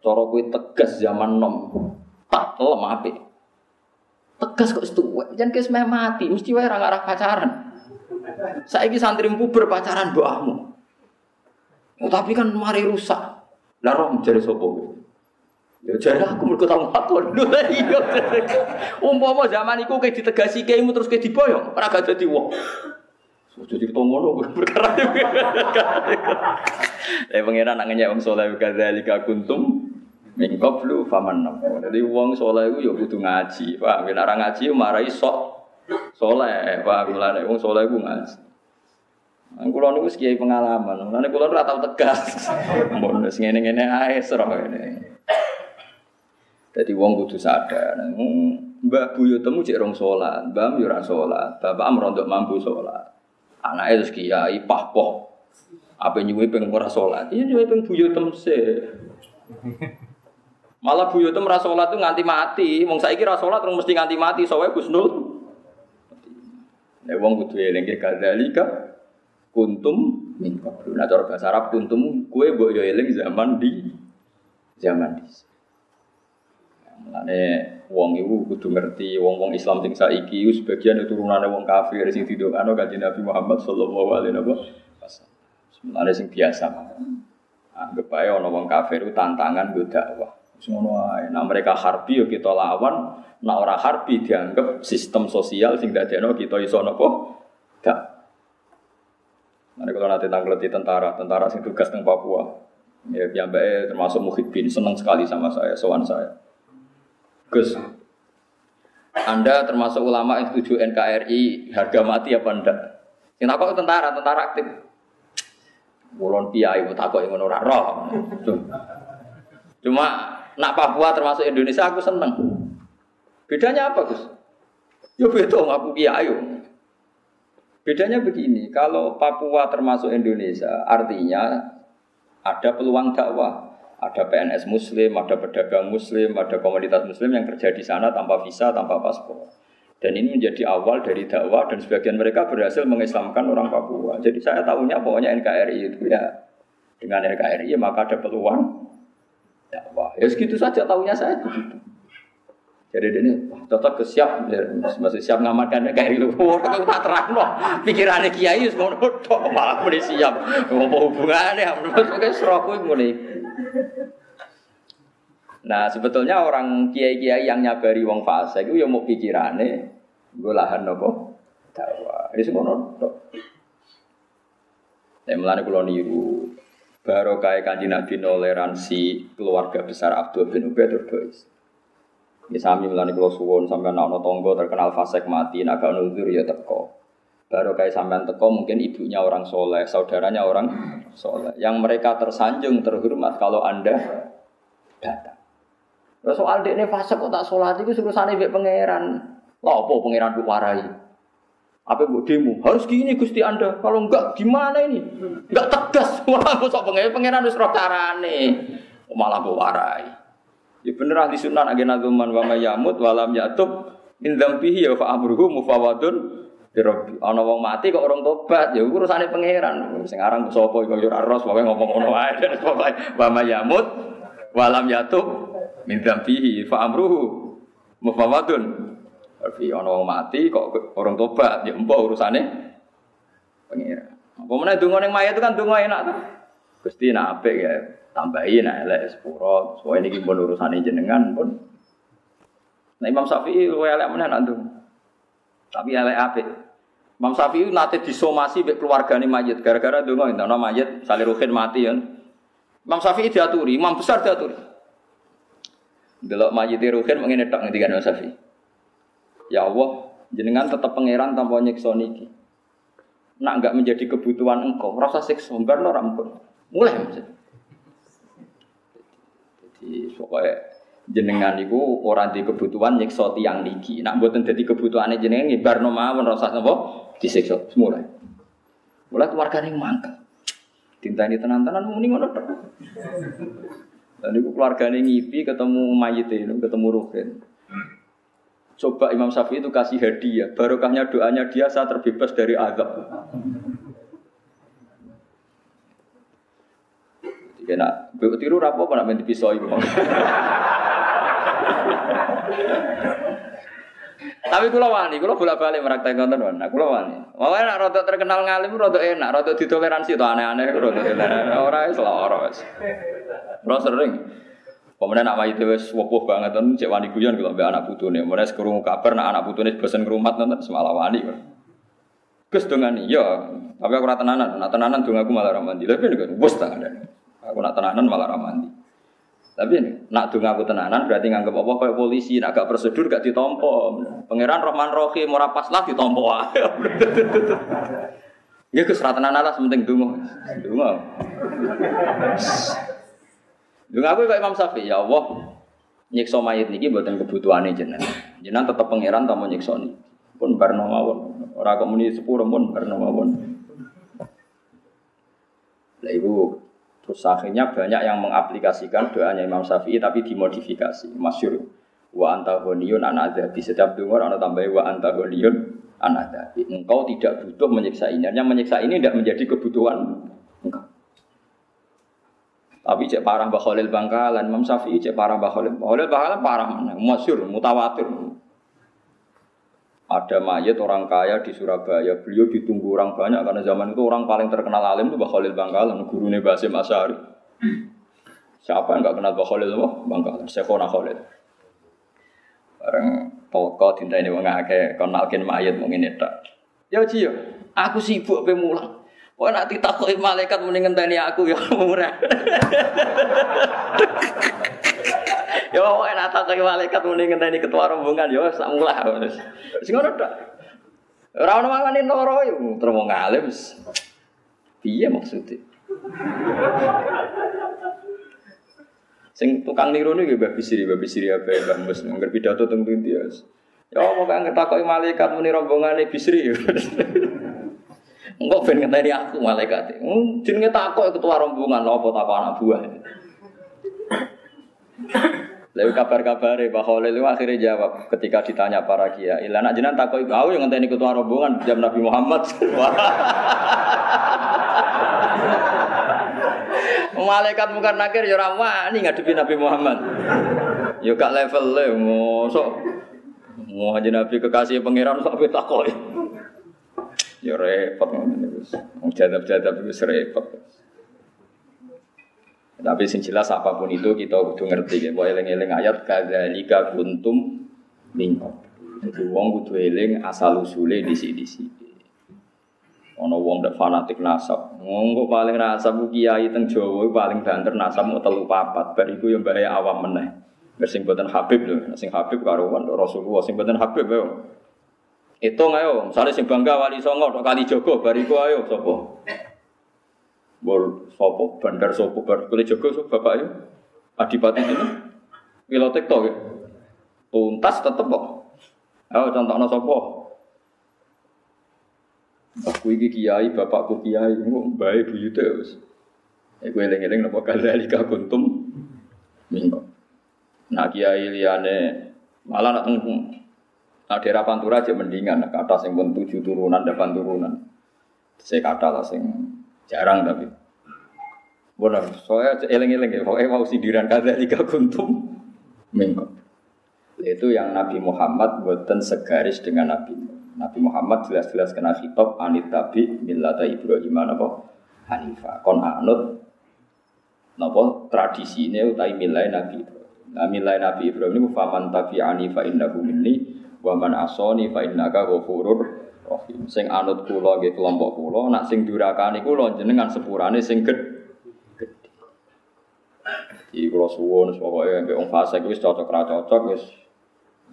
Cara kowe tegas zaman nom. Tak lemah ape. Tegas kok setuwe. Jangan kes meh mati, mesti wae ora ngarah pacaran. Saiki santri puber pacaran mbokmu. Oh, tapi kan mari rusak. Lah roh jare sapa? Ya jare aku mergo tau ngakon. (laughs) Iya. Umpama zaman iku kayak ditegasi keimu terus kayak diboyong, ora gak dadi wong. Jadi ngono perkara. Eh (laughs) pangeran nak ngenyek wong saleh kadzalika kuntum Min qablu faman nafu. Jadi wong soleh itu ya butuh ngaji. Pak, bila orang ngaji marai sok soleh. Pak, bila wong soleh itu ngaji. Nang kula niku kiai pengalaman. Nang kula ora tau tegas. Mun wis ngene-ngene ae serah ngene. Dadi wong kudu sadar. Mbah Buyo temu cek rong salat, Mbah yo ora salat, bapak merondok mampu salat. Anake terus kiai pahpoh. Apa nyuwe pengen ora salat? Iya nyuwe pengen Buyo temse. Malah buyute merasa sholat itu nganti mati. Wong saiki ra sholat terus mesti nganti mati. Sowe Gusnul. Nek wong kudu eling kadzalika kuntum min. Nah cara bahasa Arab kuntum kue mbok yo eling zaman di zaman di. Mulane wong iku kudu ngerti wong-wong Islam sing saiki sebagian turunane wong kafir sing didokano kanjeng Nabi Muhammad sallallahu alaihi wasallam. Mulane sing biasa. Anggap ae ana wong kafir itu tantangan go dakwah. Semua Nah mereka harbi ya kita lawan. Nah orang harbi dianggap sistem sosial sing dadekno kita iso napa? Dak. Nanti kalau nanti di tentara, tentara sing tugas teng Papua. Ya piyambake termasuk Muhyiddin senang sekali sama saya, sowan saya. Gus, Anda termasuk ulama yang setuju NKRI harga mati apa enggak? Yang takut tentara, tentara aktif. Mulon ibu takut yang ora roh. Cuma nak Papua termasuk Indonesia aku seneng. Bedanya apa Gus? Ya beda aku kiai. Bedanya begini, kalau Papua termasuk Indonesia, artinya ada peluang dakwah. Ada PNS Muslim, ada pedagang Muslim, ada komunitas Muslim yang kerja di sana tanpa visa, tanpa paspor. Dan ini menjadi awal dari dakwah dan sebagian mereka berhasil mengislamkan orang Papua. Jadi saya tahunya pokoknya NKRI itu ya dengan NKRI maka ada peluang dakwah. Ya segitu saja tahunya saya. Jadi ini cocok ke siap, ya, masih siap ngamankan kayak itu. Oh, aku tak terang loh. Pikirannya kiai semua tok malah mulai siap. Apa hubungannya? Menurut saya seroku mulai. Nah sebetulnya orang kiai-kiai yang nyabari wong fase itu yang mau pikirannya gue lahan nopo dakwah. Ini semua tok. Saya melani kulo niru baru kayak kanji nabi toleransi keluarga besar Abdul bin Ubay terus ini sami melani kalau suwon sampai anak tonggo terkenal fasek mati, naga nuzur ya teko. Baru kayak sampean teko mungkin ibunya orang soleh, saudaranya orang soleh. Yang mereka tersanjung terhormat kalau anda datang. Nah, soal ini fase kok tak sholat itu suruh sana ibu pangeran. Lah apa pangeran bu warai? Apa bu demo? Harus gini gusti anda. Kalau enggak gimana ini? Enggak tegas. (laughs) Wah, sok pangeran pangeran harus roh carane. Malah bu warai. Ya bener ahli sunnah agena zaman wa mayamut walam yatub min dzambihi ya fa amruhu mufawadun Rabbi. Ana wong mati kok orang tobat, ya urusane pangeran. Sing aran sapa iku ya ora ros, pokoke ngomong ngono wae. (laughs) Wa mayamut walam yatub min dzambihi fa amruhu mufawadun Rabbi. Ana wong mati kok orang tobat, ya mbok urusane pangeran. Apa meneh donga ning mayat itu kan donga enak tuh. Gusti nak apik ya tambahin nah elek sepuro. Soalnya ini pun urusan jenengan pun. Nah Imam Syafi'i lu elek mana nanti tapi elek apa Imam Syafi'i nanti disomasi be keluarga nih mayit. Gara-gara dulu nggak nama mayit saliruhin mati ya. Imam Syafi'i diaturi Imam besar diaturi. Delok mayit ruhin mengenai tak ngerti Imam Syafi'i. Ya Allah jenengan tetap pangeran tanpa nyiksa nak enggak menjadi kebutuhan engkau rasa siksa barno rampun mulai maksudnya jadi pokoknya jenengan itu orang di kebutuhan nyiksa tiang niki. Nak buatan jadi kebutuhan jenengan ngibar no mawon rasa nopo disiksa semula. Mulai yang mangkel. Ini tenan-tenan muni ngono tok. Dan keluarga ini ngipi ketemu mayit ketemu Ruhin. Coba Imam Syafi'i itu kasih hadiah, barokahnya doanya dia saat terbebas dari azab. Ya nak tiru rapo apa nak main pisau ibu. Tapi kula wani, kula bolak-balik meraktek konten wana, kula wani. Wae nak rada terkenal ngalim rada enak, rada ditoleransi to aneh-aneh rada toleransi. Ora wis lara wis. Ora sering. Pemenang nak mayit wis wopoh banget kan cek wani guyon kalau mbek anak putune. Mulai sekrungu kabar nak anak putune bosen ngrumat nonton semalam wani. Gus dongani, ya. Tapi aku ora tenanan, nak tenanan dong aku malah ramandi. Tapi nek bos tangan. Aku nak tenanan malah ramandi. Tapi ini, nak dunga aku tenanan berarti nganggep apa kayak polisi, nak gak prosedur gak ditompo. Pangeran Rahman Rohim ora pas lah ditompo Ya Gus ra tenanan lah sementing dunga. Dunga. Dunga aku kayak Imam Syafi'i, ya Allah nyiksa mayit niki buatan kebutuhane jenengan. Jenengan tetap pangeran tamu nyiksa niki. Pun barno mawon. Ora kok pun barno. Lah ibu Terus akhirnya banyak yang mengaplikasikan doanya Imam Syafi'i tapi dimodifikasi. Masyur wa antahoniyun anadabi. Setiap dengar anak tambah wa antahoniyun anadabi. Engkau tidak butuh menyiksa ini. Hanya menyiksa ini tidak menjadi kebutuhan engkau. Tapi cek parah Mbak Khalil Bangkalan, Imam Syafi'i cek parah. Mbak Khalil Bangkalan parah mana? Masyur, mutawatir. Ada mayat orang kaya di Surabaya, beliau ditunggu orang banyak karena zaman itu orang paling terkenal alim itu Mbah Khalil Bangkalan, guru Basim Asyari. Siapa yang nggak kenal Mbah Khalil apa? Bangkalan, Syekhona Khalil. Bareng toko tinta ini wong akeh mayat mungkin itu. Ya Ci, aku sibuk pe mulang. Kok nak ditakoki malaikat mending ngenteni aku ya murah. (laughs) Ya pokoke nak tak malaikat muni ngenteni ketua rombongan ya sak mulah. Sing ngono tok. Ora ono mangane loro yo terus wong. Piye maksudnya? Sing tukang niru niku Mbah Bisri, Mbah Bisri apa Mbah Mus ngger pidato teng dia. Ya apa kang ketakoki malaikat muni rombongane Bisri. Engkau ben ngenteni aku malaikat. Hmm, jenenge takok ketua rombongan apa takok anak buah. Lalu kabar-kabar Pak Khalil itu akhirnya jawab ketika ditanya para kiai. Lah nak takoi aku yang ngenteni ketua rombongan jam Nabi Muhammad. (laughs) Malaikat muka nakir ya ora wani ngadepi Nabi Muhammad. Ya gak level le mosok. Mau aja Nabi kekasih pangeran sok takoi. Ya repot ngono wis. Wong jadab-jadab itu repot. Tapi sing jelas apa pun itu kita kudu ngerti ya. Bahwa eling-eling ayat kadzalika kuntum minkum. Jadi wong kudu eling asal usule di sini di sini. Ono wong dak fanatik nasab. Wong kok paling nasab kiai teng Jawa paling banter nasab mau telu papat. Bar iku yo awam meneh. Bersing boten Habib lho, sing Habib karo Rasulullah sing boten Habib yo. Itu ayo, misalnya sing bangga wali songo kali Jogo bariku ayo sapa? Bol sopo bandar sopo bar kali Jogo sapa bapak ayo? Adipati ini. Milo TikTok ya. Tuntas tetep kok. Ayo contohno sapa? Aku iki kiai, bapakku kiai, engko bae buyute wis. Iku eling-eling napa kadzalika kuntum minggu. Nah kiai liyane malah nak Nah daerah Pantura aja mendingan, kata sing pun tujuh turunan, delapan turunan. Saya kata lah sing jarang tapi. Benar, soalnya eleng-eleng ya, pokoknya mau sindiran kata tiga kuntum minggu. Itu yang Nabi Muhammad buatan segaris dengan Nabi Nabi Muhammad jelas-jelas kena khitab anit tabi millata Ibrahim apa Hanifah kon anut napa tradisi ini utai milai Nabi. Nah, milai Nabi Ibrahim ini faman tabi anifa innahu minni Wa man asoni fa innaka ghafurur rahim. Sing anut kula nggih kelompok kula, nak sing durakani kula jenengan sepurane sing gedhe. Iki kula suwun pokoke mbek wong fasik wis cocok ra cocok wis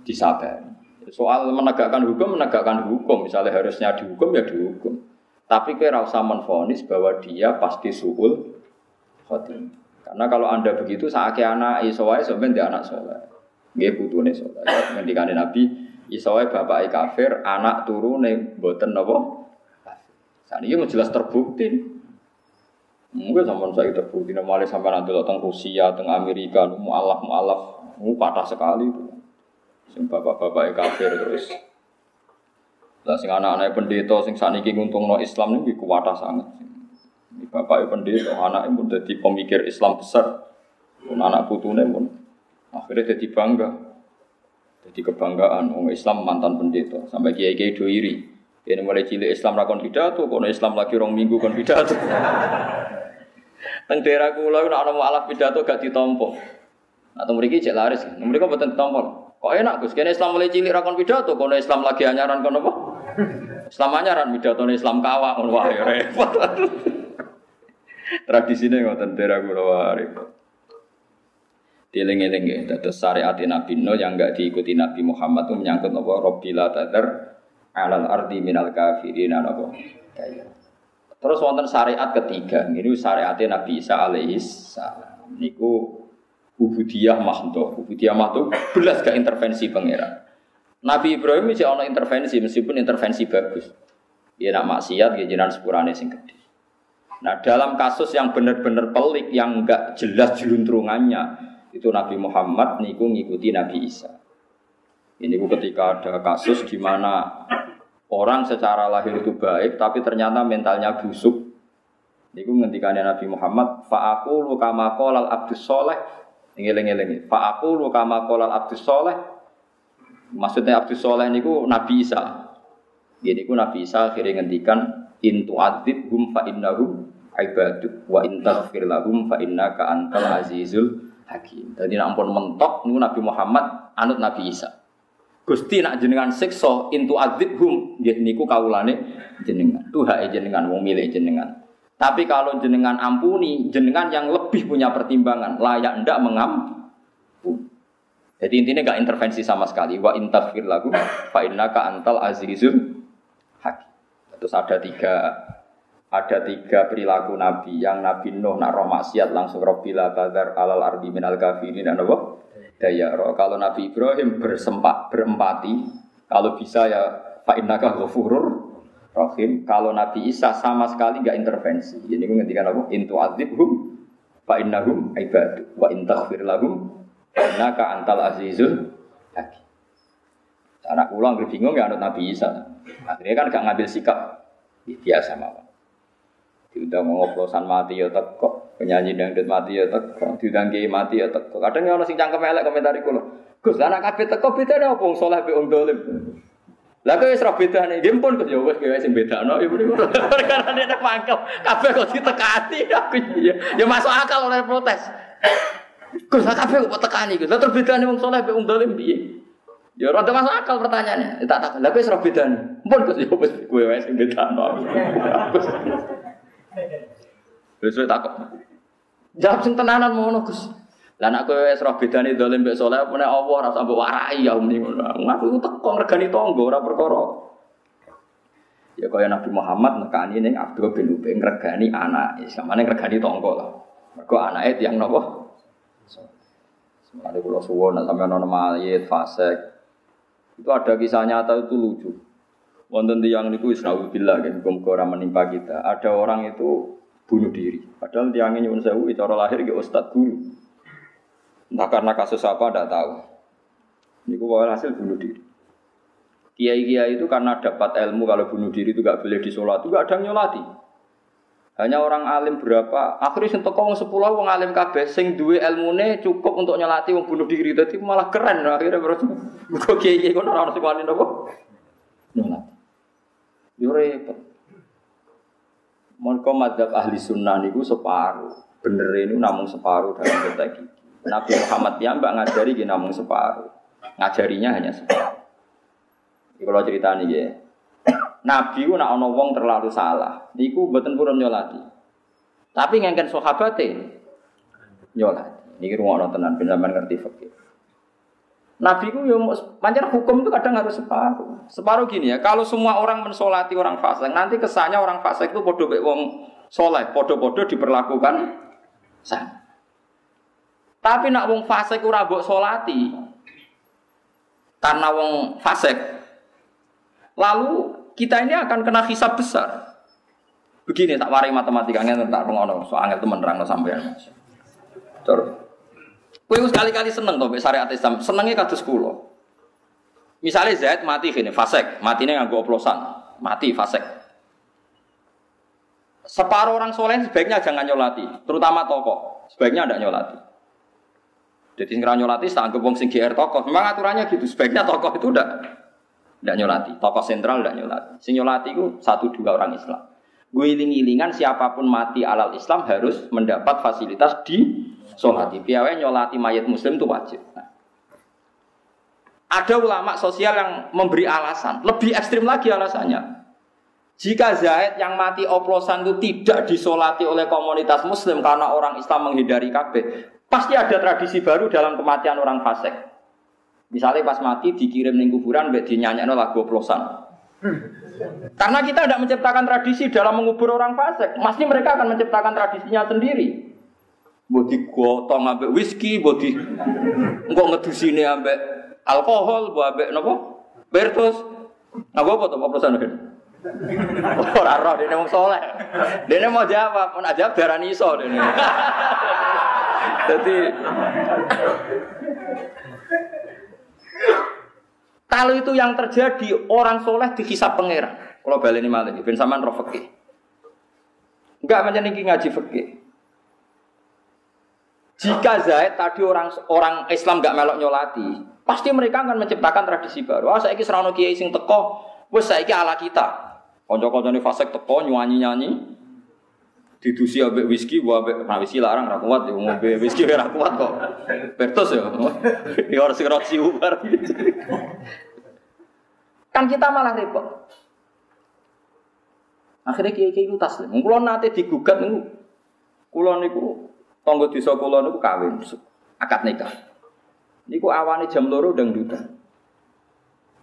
disabari. Soal menegakkan hukum, menegakkan hukum. Misalnya harusnya dihukum, ya dihukum. Tapi kira usah menfonis bahwa dia pasti suul khotim. Karena kalau anda begitu, saat anak isowai sebenarnya anak soleh. Dia butuhnya soleh. Ngendikane Nabi, Isowe bapak kafir, anak turune boten nopo. Saat ini jelas terbukti. Mungkin sama saya terbukti, malah sampai nanti datang Rusia, teng Amerika, mualaf mualaf, mu patah sekali itu. Sing bapak-bapak kafir terus. Lah sing anak-anak pendeta sing saniki nguntungno Islam niku kuwata sangat. Ini bapak pendeta, anak pun jadi pemikir Islam besar. Pun anak putune pun akhirnya jadi bangga. Jadi kebanggaan orang Islam mantan pendeta sampai kiai kiai doiri. Ini mulai cilik Islam rakon pidato, kono Islam lagi rong minggu kon pidato. (laughs) Teng daerah kula nek ana mualaf pidato gak ditompo. Atau mriki cek laris, mereka boten ditompo. Kok enak Gus, kene Islam mulai cilik rakon pidato, kono Islam lagi anyaran kono apa? (laughs) Islam anyaran pidato Islam kawak ngono wae repot. (laughs) Tradisine ngoten daerah kula repot. Dieling-eling ya, dados syariat Nabi Nuh yang enggak diikuti Nabi Muhammad itu menyangkut apa Robbila tadar alal ardi minal kafirin apa. Terus wonten syariat ketiga, ini syariat Nabi Isa alaihi salam. Niku ubudiyah mahdoh, ubudiyah mahdoh belas gak intervensi pangeran. Nabi Ibrahim bisa ono intervensi meskipun intervensi bagus. Dia nak maksiat, dia jinan sepurane sing gede. Nah dalam kasus yang benar-benar pelik, yang enggak jelas jeluntrungannya, itu Nabi Muhammad niku ngikuti Nabi Isa. Ini ketika ada kasus di mana orang secara lahir itu baik tapi ternyata mentalnya busuk. Niku ngendikane Nabi Muhammad, fa aku lu kama qolal abdus soleh. Ngeling-eling. Fa aku lu kama qolal abdus soleh. Maksudnya abdus soleh niku Nabi Isa. Ini ku Nabi Isa akhirnya ngendikan intu adzib hum fa innahum ibadu wa in taghfir lahum fa innaka antal azizul hakim. Jadi nak ampun mentok niku Nabi Muhammad anut Nabi Isa. Gusti nak jenengan siksa intu adzibhum nggih niku kawulane jenengan. Tuha jenengan wong milik jenengan. Tapi kalau jenengan ampuni, jenengan yang lebih punya pertimbangan, layak ndak mengampuni. Jadi intinya gak intervensi sama sekali. Wa intafir lagu fa innaka antal azizul hakim. Terus ada tiga ada tiga perilaku Nabi yang Nabi Nuh nak roh maksiat langsung Robbila badar alal ardi minal kafirin dan? Daya roh. Kalau Nabi Ibrahim bersempat berempati, kalau bisa ya fa'innaka ghafurur rahim. Kalau Nabi Isa sama sekali nggak intervensi. Ini gue ngerti apa? Intu azibhum fa'innahum ibadu wa in taghfir lahum Karena ka antal azizul hakim. Anak anggere bingung ya anut Nabi Isa. Akhirnya kan gak ngambil sikap. Ya, biasa mawon. Diundang ngoplosan mati ya teko, penyanyi dangdut mati ya teko, diundang kiai mati ya teko. Kadang ono sing cangkem elek komentari kula. Gus, anak kabeh teko bedane apa wong saleh mbek wong dolim? Lah kok wis ra bedane, nggih pun Gus ya wis kowe sing bedano ibu niku. (laughs) Perkara nek mangkel, kabeh kok ditekani aku ya. Ya masuk akal oleh protes. Gus, kabeh kok tekani Gus. Lah terus bedane wong saleh mbek wong dolim piye? Ya rada masuk akal pertanyaannya. Ya, tak tak. Lah kowe wis ra bedane. Pun Gus ya wis kowe wae. (laughs) Wis tak kok. Jawab sing tenanan ngono Gus. Lah nek kowe wis roh bedane dolim mbek saleh nek Allah ora sampe warai ya muni ngono. Aku iku teko ngregani tangga ora perkara. Ya kaya Nabi Muhammad nekani ning Abdul bin Ubay ngregani anak, samane ngregani tangga lah. Mergo anake tiyang napa? Semane kula suwon nek sampeyan ana mayit fasik. Itu ada kisah nyata itu lucu. Wonten tiang niku wis naudzubillah kan muga menimpa kita. Ada orang itu bunuh diri. Padahal tiangnya nyuwun sewu cara lahir ke ustad guru. Entah karena kasus apa, tidak tahu. Ini kok hasil bunuh diri. Kiai-kiai itu karena dapat ilmu kalau bunuh diri itu gak boleh disolat, itu gak ada yang nyolati. Hanya orang alim berapa, akhirnya sing teko wong 10 wong alim kabeh sing duwe ilmune cukup untuk nyolati wong bunuh diri. Dadi malah keren akhirnya berarti (laughs) kok kiai-kiai kono ora ono sing wani napa? Nyolati. Yo repot. Mereka madhab ahli sunnah niku separuh. Bener ini namun separuh dalam konteks Nabi Muhammad ya mbak ngajari gini namun separuh. Ngajarinya hanya separuh. Ini kalau cerita nih ya. Nabi ku nak ono wong terlalu salah. Niku mboten purun nyolati. Tapi ngengken sahabate nyolati. Niki rumono tenan ben ngerti fikih. Nabi ku yo pancen hukum itu kadang harus separuh. Separuh gini ya, kalau semua orang mensolati orang fasik, nanti kesannya orang fasik itu podo wong soleh, podo-podo diperlakukan sama. Tapi nak wong fasik ora mbok salati. Karena wong fasik. Lalu kita ini akan kena hisab besar. Begini tak warai matematika ngene tak ngono, so angel temen nerangno sampean. Terus Kowe sekali-kali seneng to syariat Islam, senenge kados kula. Misalnya Zaid mati gini, fasek, matinya nganggo oplosan, mati fasek. Separuh orang soleh sebaiknya jangan nyolati, terutama tokoh, sebaiknya tidak nyolati. Jadi nggak nyolati tak anggap wong sing tokoh. Memang aturannya gitu. Sebaiknya tokoh itu udah tidak nyolati. Tokoh sentral tidak nyolati. Sing nyolati itu satu dua orang Islam. Gue iling-ilingan siapa pun mati alal Islam harus mendapat fasilitas di solati. Piawai nyolati mayat Muslim itu wajib. Nah. Ada ulama sosial yang memberi alasan, lebih ekstrim lagi alasannya. Jika Zaid yang mati oplosan itu tidak disolati oleh komunitas Muslim karena orang Islam menghindari kabeh, Pasti ada tradisi baru dalam kematian orang fasik. Misalnya pas mati dikirim ning kuburan mbek lagu oplosan. Karena kita tidak menciptakan tradisi dalam mengubur orang fasik, pasti mereka akan menciptakan tradisinya sendiri. Mbok digotong ambek whisky, mbok di engko ngedusine ambek alkohol, mbok ambek napa? Bertus. Nah, apa tuh oplosan kan? Ora roh dene wong saleh. Dene mau jawab, mun aja darani iso dene. (laughs) Jadi kalau itu yang terjadi orang soleh dihisap pangeran. Kalau balik ini malah ben sampean roh fikih. Enggak macam ini ngaji fikih. Jika Zaid tadi orang orang Islam enggak melok nyolati, pasti mereka akan menciptakan tradisi baru. Ah saiki serono kiai sing teko, wis saiki ala kita. Kanca-kancane fasik teko nyanyi-nyanyi, didusi ambek whisky, gua ambek nah whisky larang ra kuat ya ngombe whisky ora kuat kok. Bertos ya. (laughs) Ya harus sing roti ubar. Kan kita malah repot. Akhirnya kiai-kiai itu taslim. Kulo nate digugat niku. Kulo niku tangga desa kulo niku kawin akad nikah. Niku awane jam loro dangdutan.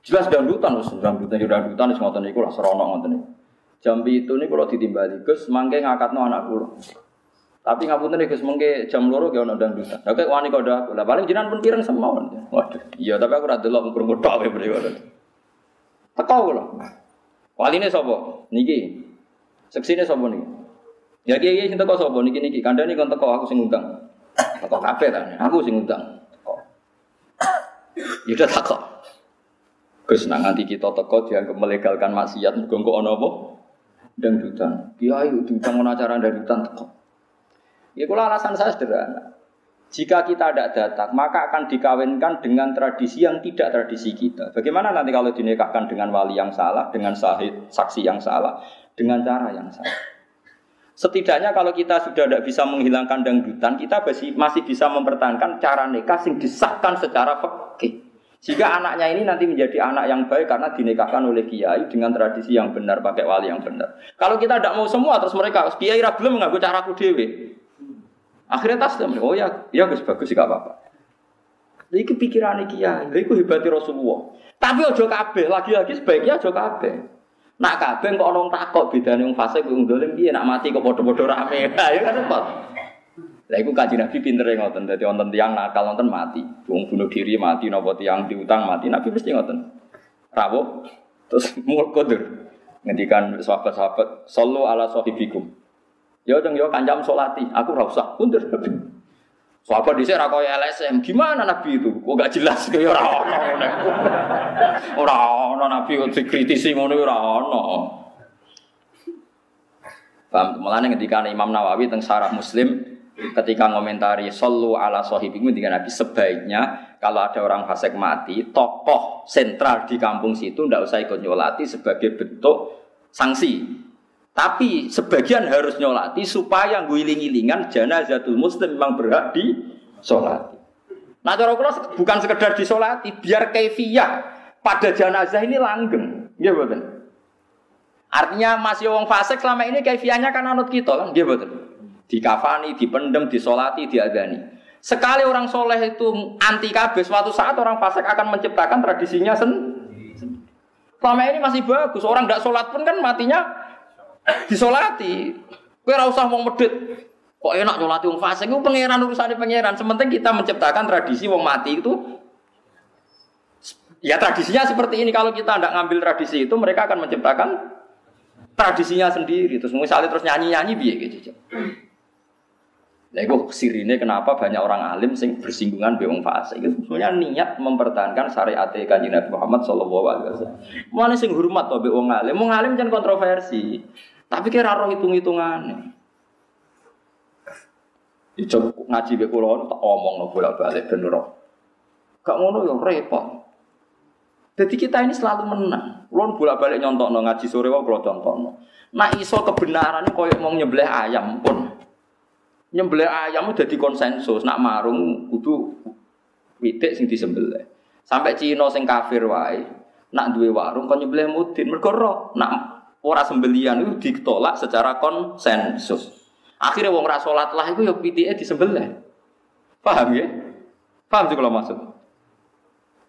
Jelas dangdutan, dangdutan, dangdutan, wis ngoten niku lah serono ngoten niku. Jam itu nih kalau ditimbali Gus mangke no anak kulo. Tapi ngapunten Gus mangke jam loro ge ono dangdutan. Oke wani kode aku. Lah paling jinan pun pireng semua. Waduh. Iya tapi aku ora delok krungu tok wae mriko. Teko kula. Waline sapa? Niki. Seksine sapa niki? Ya kiai sing teko sapa niki niki. Kandhane kon teko aku sing ngundang. Teko kabeh ta. Aku sing ngundang. Teko. Ya udah takok. Gus nang nganti kita teko dianggap melegalkan maksiat mergo kok ana apa? Dangdutan. Kiai diutang ana acara dangdutan teko. Ya kula alasan saya sederhana. Jika kita tidak datang, maka akan dikawinkan dengan tradisi yang tidak tradisi kita. Bagaimana nanti kalau dinikahkan dengan wali yang salah, dengan sahid, saksi yang salah, dengan cara yang salah? Setidaknya kalau kita sudah tidak bisa menghilangkan dangdutan, kita masih, bisa mempertahankan cara nikah yang disahkan secara fikih. Sehingga anaknya ini nanti menjadi anak yang baik karena dinikahkan oleh kiai dengan tradisi yang benar, pakai wali yang benar. Kalau kita tidak mau semua, terus mereka kiai ragilem mengaku caraku dewi. Akhirnya taslim. Oh ya, ya bagus sih gak apa-apa. Iki pikiran iki ya, iku hebati Rasulullah. Tapi ojo kabeh, lagi-lagi sebaiknya ojo kabeh. Nak kabeh kok orang takut bedane wong fasik wong dolim piye nak mati kok padha-padha rame. (laughs) Ya kan repot. Lah iku kanjeng Nabi pintere ngoten, dadi wonten tiyang nakal wonten mati. Wong bunuh diri mati napa tiyang diutang mati, Nabi mesti ngoten. Rawuh terus (laughs) mul kodur. Ngendikan sahabat-sahabat, "Sallu ala sahibikum." Ya jeng yo kanjam solati, aku ora usah kundur. (laughs) Sahabat dhisik ra koyo LSM, gimana Nabi itu? Kok gak jelas kaya ora ono. Ora Nabi kok dikritisi ngono ora ono. Paham? Mulane ketika Imam Nawawi teng Sarah Muslim ketika ngomentari sallu ala sahibikum dengan Nabi sebaiknya kalau ada orang fasik mati, tokoh sentral di kampung situ ndak usah ikut nyolati sebagai bentuk sanksi. Tapi sebagian harus nyolati supaya guling-gilingan janazatul muslim memang berhak di solati. Nah cara kula bukan sekedar disolati, biar kaifiyah pada jenazah ini langgeng. Nggih betul. Artinya masih wong fasik selama ini kaifiyahnya kan anut kita kan, nggih betul. Dikafani, dipendem, disolati, diadani. Sekali orang soleh itu anti kabeh, suatu saat orang fasik akan menciptakan tradisinya sendiri. Selama ini masih bagus, orang tidak sholat pun kan matinya disolati. Kowe ora usah wong medhit. Kok enak nyolati wong fasik iku pangeran urusane pangeran. Sementing kita menciptakan tradisi wong mati itu Ya tradisinya seperti ini. Kalau kita tidak ngambil tradisi itu, mereka akan menciptakan tradisinya sendiri. Terus misalnya terus nyanyi-nyanyi biye gitu. Nah, itu sirine kenapa banyak orang alim sing bersinggungan be wong fasik. Sebenarnya niat mempertahankan syariat kanjeng Nabi Muhammad sallallahu alaihi wasallam. Mana sing hormat to be wong alim? Wong alim jangan kontroversi. Tapi kira roh hitung-hitungan. Dicoba ngaji be kula tak omong no bolak-balik ben roh. Gak ngono ya repot. Jadi kita ini selalu menang. Kulon bolak-balik nyontokno ngaji sore wae kula contohno. Nah iso kebenaran koyo mau nyembelih ayam pun. Nyembelih ayam udah di konsensus, nak marung kudu witik sing disembelih. Sampai Cina sing kafir wae, nak duwe warung kon nyembelih mudin mergo roh, nak ora sembelian itu ditolak secara konsensus. Akhirnya wong rasolat lah itu ya pitike disembelih. Paham ya? Paham sih kalau maksud?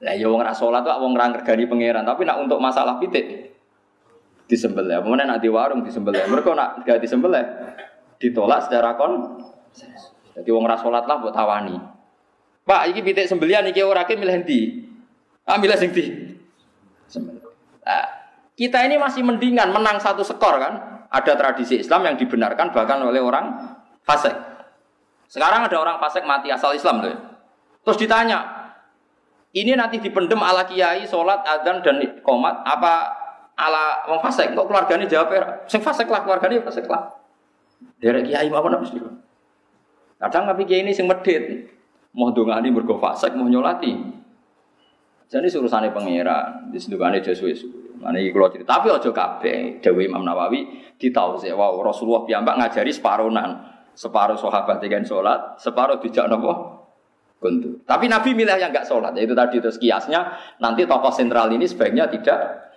Lah ya wong rasolat tuh wong ra pangeran, tapi nak untuk masalah pitik disembelih. Kemudian nak di warung disembelih. Mereka nak gak disembelih ditolak secara kon. Jadi wong rasolat lah buat tawani. Pak, iki pitik sembelian iki ora ke milih ndi? Ah milih sing? Sembelih. Nah, kita ini masih mendingan menang satu skor kan. Ada tradisi Islam yang dibenarkan bahkan oleh orang fasik. Sekarang ada orang fasik mati asal Islam loh. Terus ditanya, ini nanti dipendem ala kiai, sholat, adzan dan komat apa ala wong fasik? Kok keluarganya jawab ya, sing fasik lah keluarganya fasik lah. Derek kiai apa apa sih? Kadang tapi kiai ini sing medit, mau dongani bergo fasik, mau nyolati. Jadi urusannya pangeran, disendukane Yesus. Mana iki kalau cerita, tapi ojo kabeh. Dewi Imam Nawawi sih, wow Rasulullah piyambak ngajari separuhan, separuh sahabat dengan sholat, separuh dijak nopo kuntu. Tapi Nabi milih yang nggak sholat, yaitu tadi terus kiasnya nanti tokoh sentral ini sebaiknya tidak.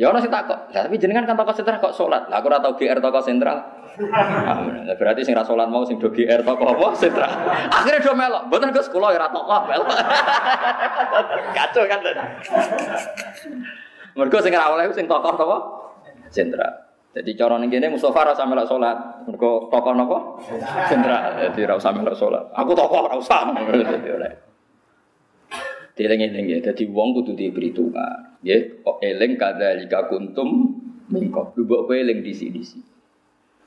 Ya orang sih takut, ya, tapi jenengan kan tokoh sentral kok sholat. Lah aku tahu GR tokoh sentral. Nah, berarti sing sholat mau sing do GR tokoh apa sentral. Akhirnya do melok, buatan gue sekolah ya tokoh melok. (laughs) Kacau kan. Mergo sing ora oleh sing tokoh apa? Sentra. Jadi cara ning kene Mustofa ora usah melok salat. Mergo tokoh napa? Sentra. Jadi ora usah melok salat. Aku tokoh ora usah. Dieling-eling ya. Dadi wong kudu diperhitungkan. Nggih, kok eling kadzalika kuntum mingkop. Lu mbok kowe eling disi-disi.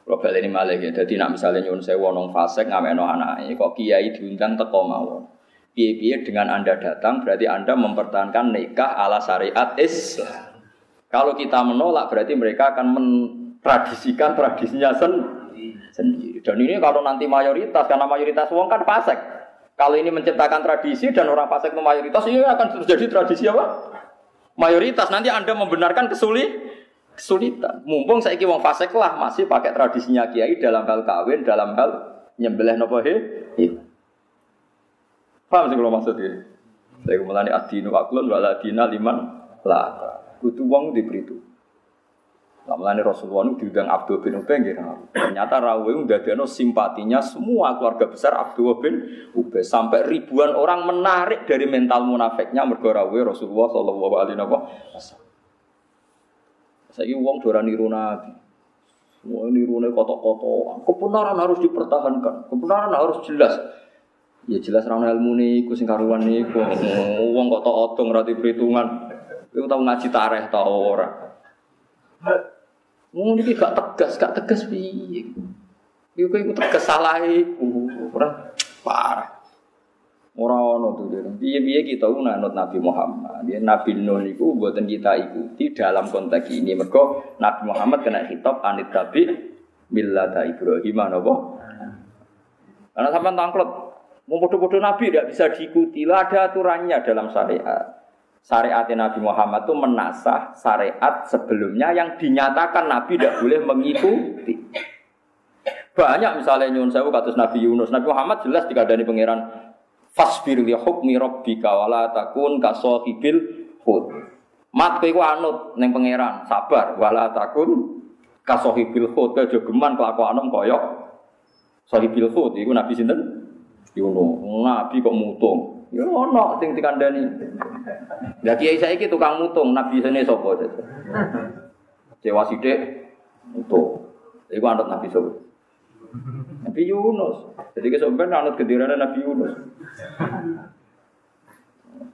Kalau balik ini malah ya, jadi nak misalnya nyuwun saya wonong fasek ngameno anaknya, kok kiai diundang teko mawon. Piye-piye dengan Anda datang berarti Anda mempertahankan nikah ala syariat Islam. Kalau kita menolak berarti mereka akan mentradisikan tradisinya sendiri. Dan ini kalau nanti mayoritas karena mayoritas uang kan fasek. Kalau ini menciptakan tradisi dan orang fasek itu mayoritas, ini akan terjadi tradisi apa? Mayoritas nanti Anda membenarkan kesulit kesulitan. Mumpung saya wong fasek lah masih pakai tradisinya kiai dalam hal kawin, dalam hal nyembelih nopo he. Paham sih kalau maksudnya? Saya kemudian adinu aklun wala adina liman lah. Kudu wong diberi itu. Lamalane Rasulullah itu diundang Abdul bin Ubay nggih Ternyata Rawi ndadekno simpatinya semua keluarga besar Abdul bin Ubay sampai ribuan orang menarik dari mental munafiknya mergo Rawi Rasulullah sallallahu alaihi wasallam. Saiki wong dora niru Nabi. Semua nirune kotok-kotok. Kebenaran harus dipertahankan. Kebenaran harus jelas. Ya jelas rana ilmu nih, sing karuan niku. Wong kok tok otong ora perhitungan. Iku tau ngaji tareh ta ora. Wong iki gak tegas, gak tegas piye. Iku iku tegas salah iku. Ora parah. Ora ono tuh dia. Piye-piye kita nganut Nabi Muhammad. Dia Nabi Nuh niku buatan kita ikuti dalam konteks ini. Mergo Nabi Muhammad kena kitab anit tabi millata Ibrahim napa? Karena sampai tangklet Mau bodoh-bodoh Nabi tidak bisa diikuti. Lah ada aturannya dalam syariat. Syariat Nabi Muhammad itu menasah syariat sebelumnya yang dinyatakan Nabi tidak boleh mengikuti. Banyak misalnya nyun sewu katus Nabi Yunus. Nabi Muhammad jelas dikadani pangeran fasbir li hukmi takun kasahibil hud. Mat kowe anut ning pangeran, sabar wala takun kasahibil hud. Kayak jogeman kelakuanem koyok sahibil hud iku Nabi sinten? Yono, nabi kok mutung. Ya ono sing dikandani. Lah kiai saiki tukang mutung, nabi sene sapa? Cewa sithik mutung. Iku anut nabi sapa? Nabi Yunus. Jadi kesampean anut gendirane Nabi Yunus.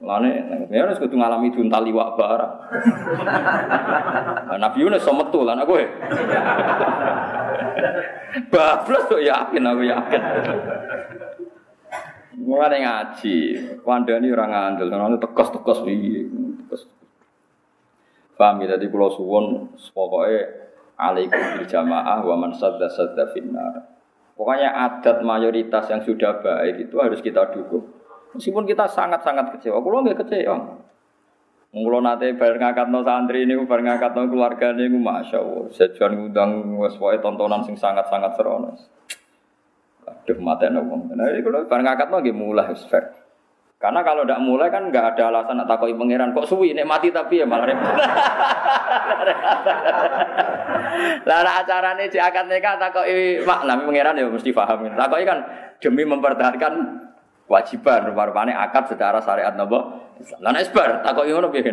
Lane, ya harus kudu ngalami juntal liwak barang. Nabi Yunus so metu lan aku. Bablas kok yakin aku yakin. Mulai ngaji, orang ngandel, orang tekos-tekos piye, tekos. Paham ya, jadi pulau suwon, pokoknya alaikum bil jamaah wa man sadda sadda finnar. Pokoknya adat mayoritas yang sudah baik itu harus kita dukung. Meskipun kita sangat-sangat kecewa, kalau nggak kecewa. Mula nate bar ngakatno santri niku bar ngakatno keluarga niku masyaallah. Sejuan ngundang wis tontonan sing sangat-sangat serono. Aduh mata wong. Nah, itu kalau barang lagi mulai fair. Karena kalau tidak mulai kan nggak ada alasan nak takoi pangeran kok suwi nek mati tapi ya malah repot. (laughs) Lah acara ini di akad nikah takoi makna pangeran ya mesti paham. Takoi kan demi mempertahankan kewajiban rupa-rupane akad secara syariat nopo Islam. Lah nek bar takoki ngono piye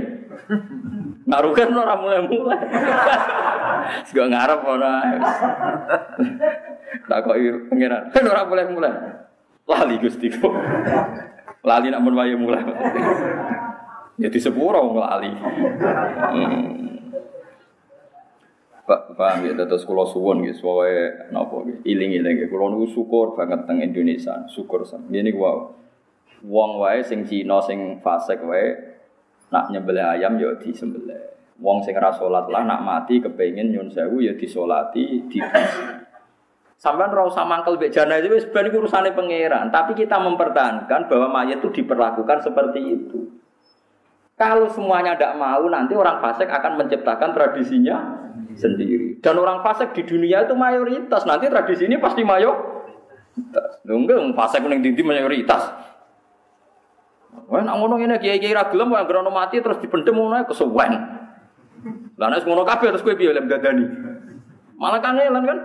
Ngarukan (laughs) ora mulai-mulai. (laughs) Sego ngarep ora. Tak kok pengiran. Kan ora boleh mulai. Lali Gusti Lali nak mun mulai. Ya di sepuro lali. Hmm. Pak paham ya terus kula suwun nggih suwe napa nggih iling-iling kula niku syukur banget teng Indonesia syukur sam ngene ku wae wong wae sing Cina sing fasik wae nak nyembelih ayam ya disembelih wong sing ora salat lah nak mati kepengin nyun sewu ya disolati di Sampai ora usah mangkel mbek jenazah wis ben pangeran, tapi kita mempertahankan bahwa mayat itu diperlakukan seperti itu. Kalau semuanya tidak mau, nanti orang fasik akan menciptakan tradisinya sendiri. Dan orang fasik di dunia itu mayoritas. Nanti tradisi ini pasti mayoritas. Enggak, fasik ning dindi mayoritas. Wah, nak ngono ngene kiai-kiai ra gelem kok grono mati terus dipendem ngono kesuwen. Lah nek ngono kabeh terus kowe piye lem dadani? Malah kan kan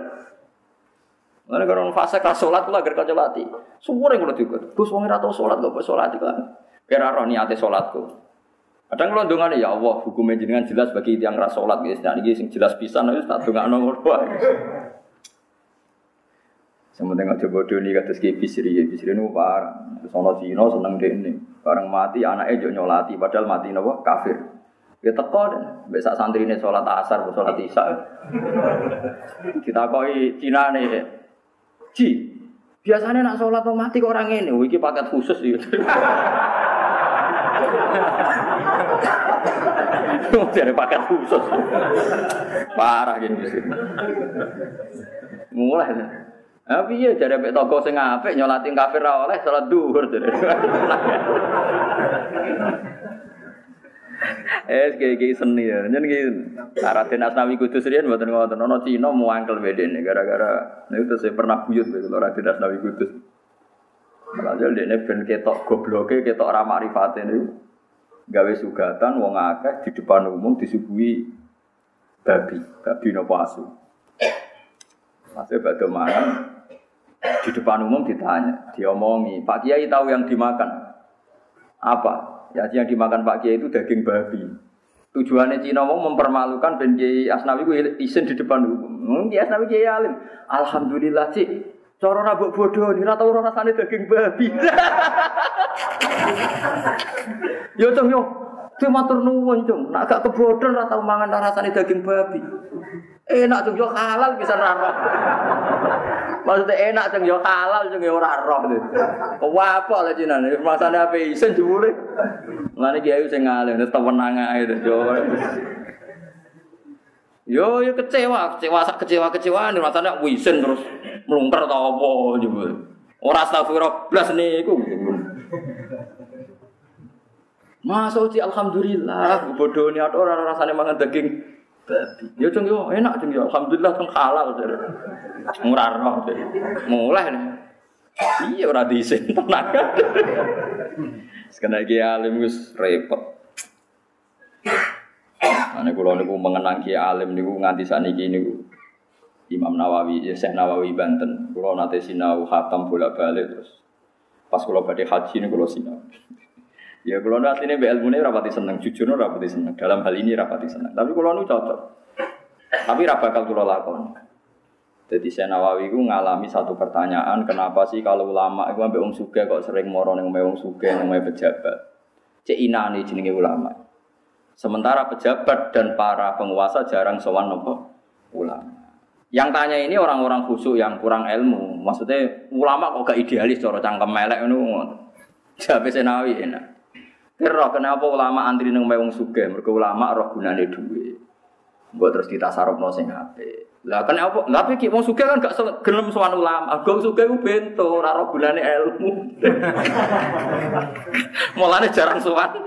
Lalu kalau fase kelas sholat lah gerka celati. Semua yang kulo juga. Terus wong ora tau sholat gak boleh sholat kan. Kira roh niate sholatku. Kadang kalau dongane ya Allah hukumnya jenengan jelas bagi yang ras sholat guys. Dan ini sing jelas pisan wis tak dongakno ngono wae. Sementing aja bodoh nih kata Ki Bisri, Bisri nu parah. Sono Cina seneng ini. Bareng mati anaknya juga nyolati, padahal mati nopo kafir. Ya teko deh, besok santri ini sholat asar, sholat isya. Kita koi Cina nih, Ji, Biasanya nak sholat mati kok orang ini, wiki paket khusus gitu. Jadi paket khusus. Parah gini. Mulai. Tapi ya jadi pek toko sing apik nyolatin kafir ra oleh salat duhur. Eh, kayak seni ya. Jadi gitu. Raden Asnawi Kudus riyen mboten ngoten. Ono Cina muangkel bedene gara-gara niku saya pernah buyut lho Raden Asnawi Kudus. Lalu dia ben ketok gobloke, ketok ramah rifate niku. Gawe sugatan wong akeh di depan umum disuguhi babi, babi nopo asu. Masih batu makan di depan umum ditanya, diomongi, Pak Kiai tahu yang dimakan apa? Ya yang dimakan Pak Kiai itu daging babi. Tujuannya Cina mau mempermalukan Ben Kiai Asnawi ku isin di depan umum. Hmm, Kiai Asnawi Kiai alim. Alhamdulillah cik. Cara rabuk bodoh nih rata rasanya daging babi. (laughs) yo cung yo. Itu matur nuwun cung. Nak gak kebodohan rata mangan rasanya daging babi. Enak cung yo halal bisa rara. Maksudnya enak cung yo halal cung yo ora roh. Apa lah Cina nih. Masane apa isen jebule. Mulane kiai sing ngalim tewenang ae yo. Yo yo kecewa, kecewa sak kecewa kecewaan rasanya wisen terus melungker atau apa juga. Ora astagfirullah blas niku. Masuk di alhamdulillah, bodoh ini ada orang rasanya mangan daging babi. Ya cung yo enak cung yo, alhamdulillah cung halal jadi. Murah roh jadi. Mulai nih. Iya ora diisin tenang. Sekena iki alim wis repot. Ane kula niku mengenang Ki Alim niku nganti sakniki niku Imam Nawawi, ya Syekh Nawawi Banten. Kula nate sinau khatam bolak-balik terus pas kula badhe haji niku kula sinau. (laughs) Ya kula asline mbek ilmune rapati seneng, jujur nu rapati seneng. Dalam hal ini rapati seneng. Tapi kula nu cocok. Tapi ra bakal kula lakoni. Jadi Syekh Nawawi ku ngalami satu pertanyaan, kenapa sih kalau ulama itu ambek wong sugih kok sering moro ning wong sugih ning pejabat. Cek inane jenenge ulama. Sementara pejabat dan para penguasa jarang sowan nopo ulama. Yang tanya ini orang-orang khusyuk yang kurang ilmu. Maksudnya ulama kok gak idealis cara cangkem melek ngono. Jabe senawi enak. Kira kenapa ulama antri nang wong sugih? Mergo ulama roh gunane duwe. Mbok terus ditasarupno sing apik. Lah kenapa? Lah iki wong sugih kan gak gelem sowan ulama. Gong sugih ku bento ora roh gunane ilmu. (laughs) Mulane jarang sowan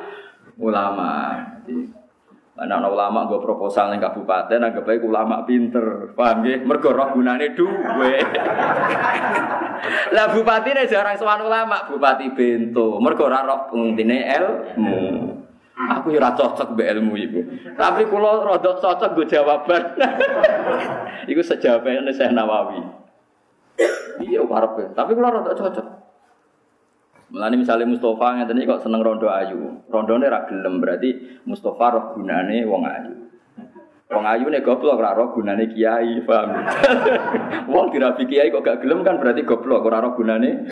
ulama. Ana ulama gue proposal ning kabupaten anggap baik ulama pinter. Paham nggih? Mergo roh gunane duwe. Lah bupatine jarang sowan ulama, bupati bento. Mergo ora roh pentingine ilmu. Aku ya cocok mbek ilmu iku. Tapi kula rada cocok gue jawaban. (laughs) iku sejawabane Syekh Nawawi. Iya karepe, tapi kula rada cocok. Mulane misalnya Mustafa iki kok seneng rondo ayu. Rondone ra gelem berarti Mustafa roh gunane wong ayu. Wong ayu nek goblok ora roh gunane kiai, paham? (laughs) wong dirabi kiai kok gak gelem kan berarti goblok ora roh gunane.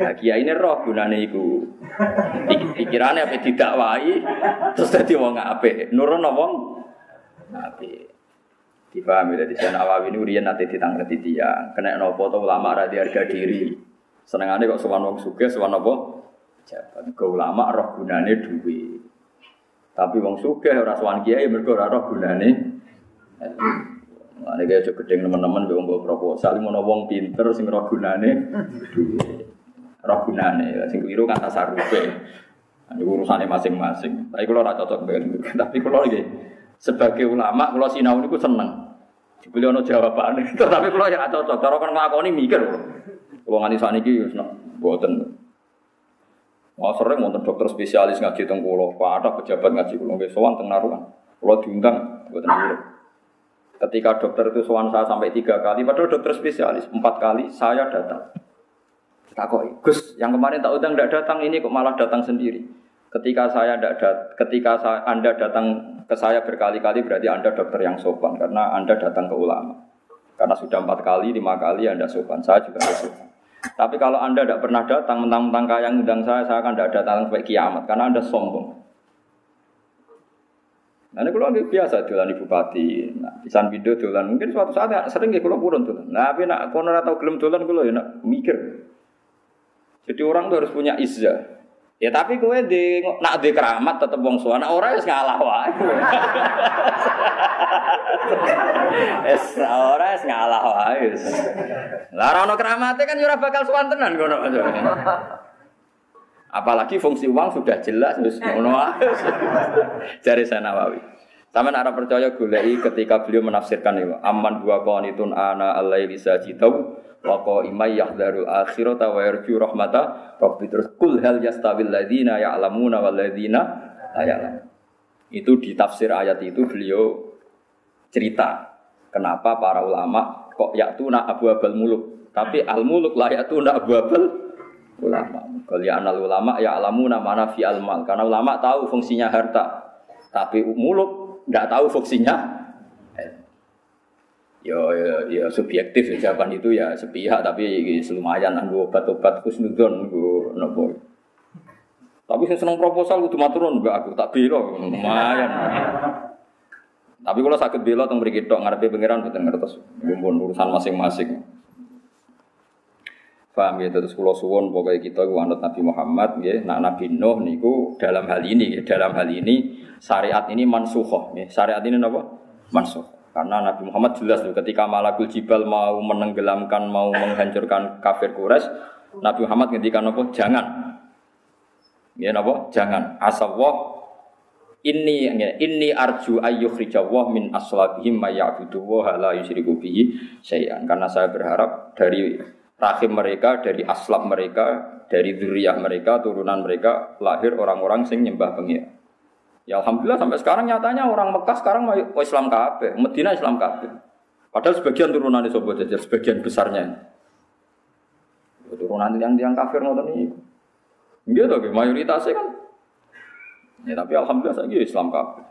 Nah, kiai ini roh gunane iku. Pikirane apa didakwahi terus dadi wong apik. Nurono wong apik. Dipahami dari sana Nawawi ini urian nanti ditangkreti dia. Kena nopo to ulama ra harga diri. Senengane kok sowan wong sugih, sowan apa? Jabat. Go ulama roh gunane duwe. Tapi wong sugih ora sowan kiai mergo ora roh gunane. Mane kaya gedeng teman-teman wong mbok proposal ngono wong pinter sing roh gunane duwe. Roh gunane sing keliru kan tasarufe. Ini urusannya masing-masing. Tapi kalau ora cocok dengan Tapi kalau lagi sebagai ulama, kalau sinau ini seneng. Dibeli ono jawaban. (laughs) Tapi kalau ya cocok. Kalau kan ngelakoni mikir. Kalau nganti saat ini, buatan. Wah sering wonten dokter spesialis ngaji teng kula, ada pejabat ngaji kula nggih sowan teng naruhan. Kula diundang buatan dulu. Ketika dokter itu sowan saya sampai tiga kali, padahal dokter spesialis empat kali saya datang. Tak kok, Gus, yang kemarin tak undang tidak datang ini kok malah datang sendiri. Ketika saya tidak dat, ketika saya, anda datang ke saya berkali-kali berarti anda dokter yang sopan karena anda datang ke ulama. Karena sudah empat kali, lima kali anda sopan, saya juga sopan. Tapi kalau Anda tidak pernah datang, mentang-mentang kaya undang saya, saya akan tidak datang sampai kiamat. Karena Anda sombong. Nah, ini kalau biasa dolan ibu bupati, nah, pisan video dolan, mungkin suatu saat ya, sering gak kalau purun dolan. Nah, tapi nak kono atau gelem dolan kalau ya nak mikir. Jadi orang tuh harus punya izah. Ya tapi kowe di nak di keramat tetep wong suwana ora wis ngalah wae. (laughs) Es ora wis ngalah wae. Lah ora ono keramate kan ya ora bakal suwantenan kono. Apalagi fungsi uang sudah jelas terus ngono (laughs) Jari saya Nawawi. Sama nak percaya gulai ketika beliau menafsirkan itu aman dua qanitun ana alaili sajidau wa qaimay yahdharul akhirata wa yarju rahmata rabbi terus kul hal yastawil ladzina ya'lamuna wal ladzina la ya'lam. Itu di tafsir ayat itu beliau cerita kenapa para ulama kok yaktuna abu abal muluk tapi al muluk la yaktuna abu abal ulama. Kalian al ulama ya alamu nama fi al mal. Karena ulama tahu fungsinya harta, tapi muluk nggak tahu fungsinya. Ya, ya, ya subjektif ya, jawaban itu ya sepihak tapi lumayan anggo obat-obat kusnudon nggo nopo. Tapi saya seneng proposal kudu maturun mbak aku tak bela lumayan. Tapi kalau sakit bela teng mriki tok ngarepe pangeran mboten ngertos. urusan masing-masing. Paham ya, terus pulau suwon pokoknya kita ku anut Nabi Muhammad ya, nak Nabi Nuh niku dalam hal ini dalam hal ini syariat ini mansuhoh ya. Syariat ini apa? Mansuh. Karena Nabi Muhammad jelas tuh ketika Malakul Jibal mau menenggelamkan, mau menghancurkan kafir Quraisy, Nabi Muhammad ngendikan apa? Jangan. Ya napa? Jangan. Asawah ini ini arju ayyukhrijawah min aslabihim may ya'budu wa la yusyriku bihi syai'an. Karena saya berharap dari rahim mereka, dari aslab mereka, dari zuriyah mereka, turunan mereka lahir orang-orang sing nyembah pengira. Ya alhamdulillah sampai sekarang nyatanya orang Mekah sekarang mau Islam kabeh, Medina Islam kabeh. Padahal sebagian turunan sobat jajar, sebagian besarnya. Turunan yang yang kafir ngoten niku. Nggih to, mayoritasnya kan. Ya tapi alhamdulillah saya Islam kabeh.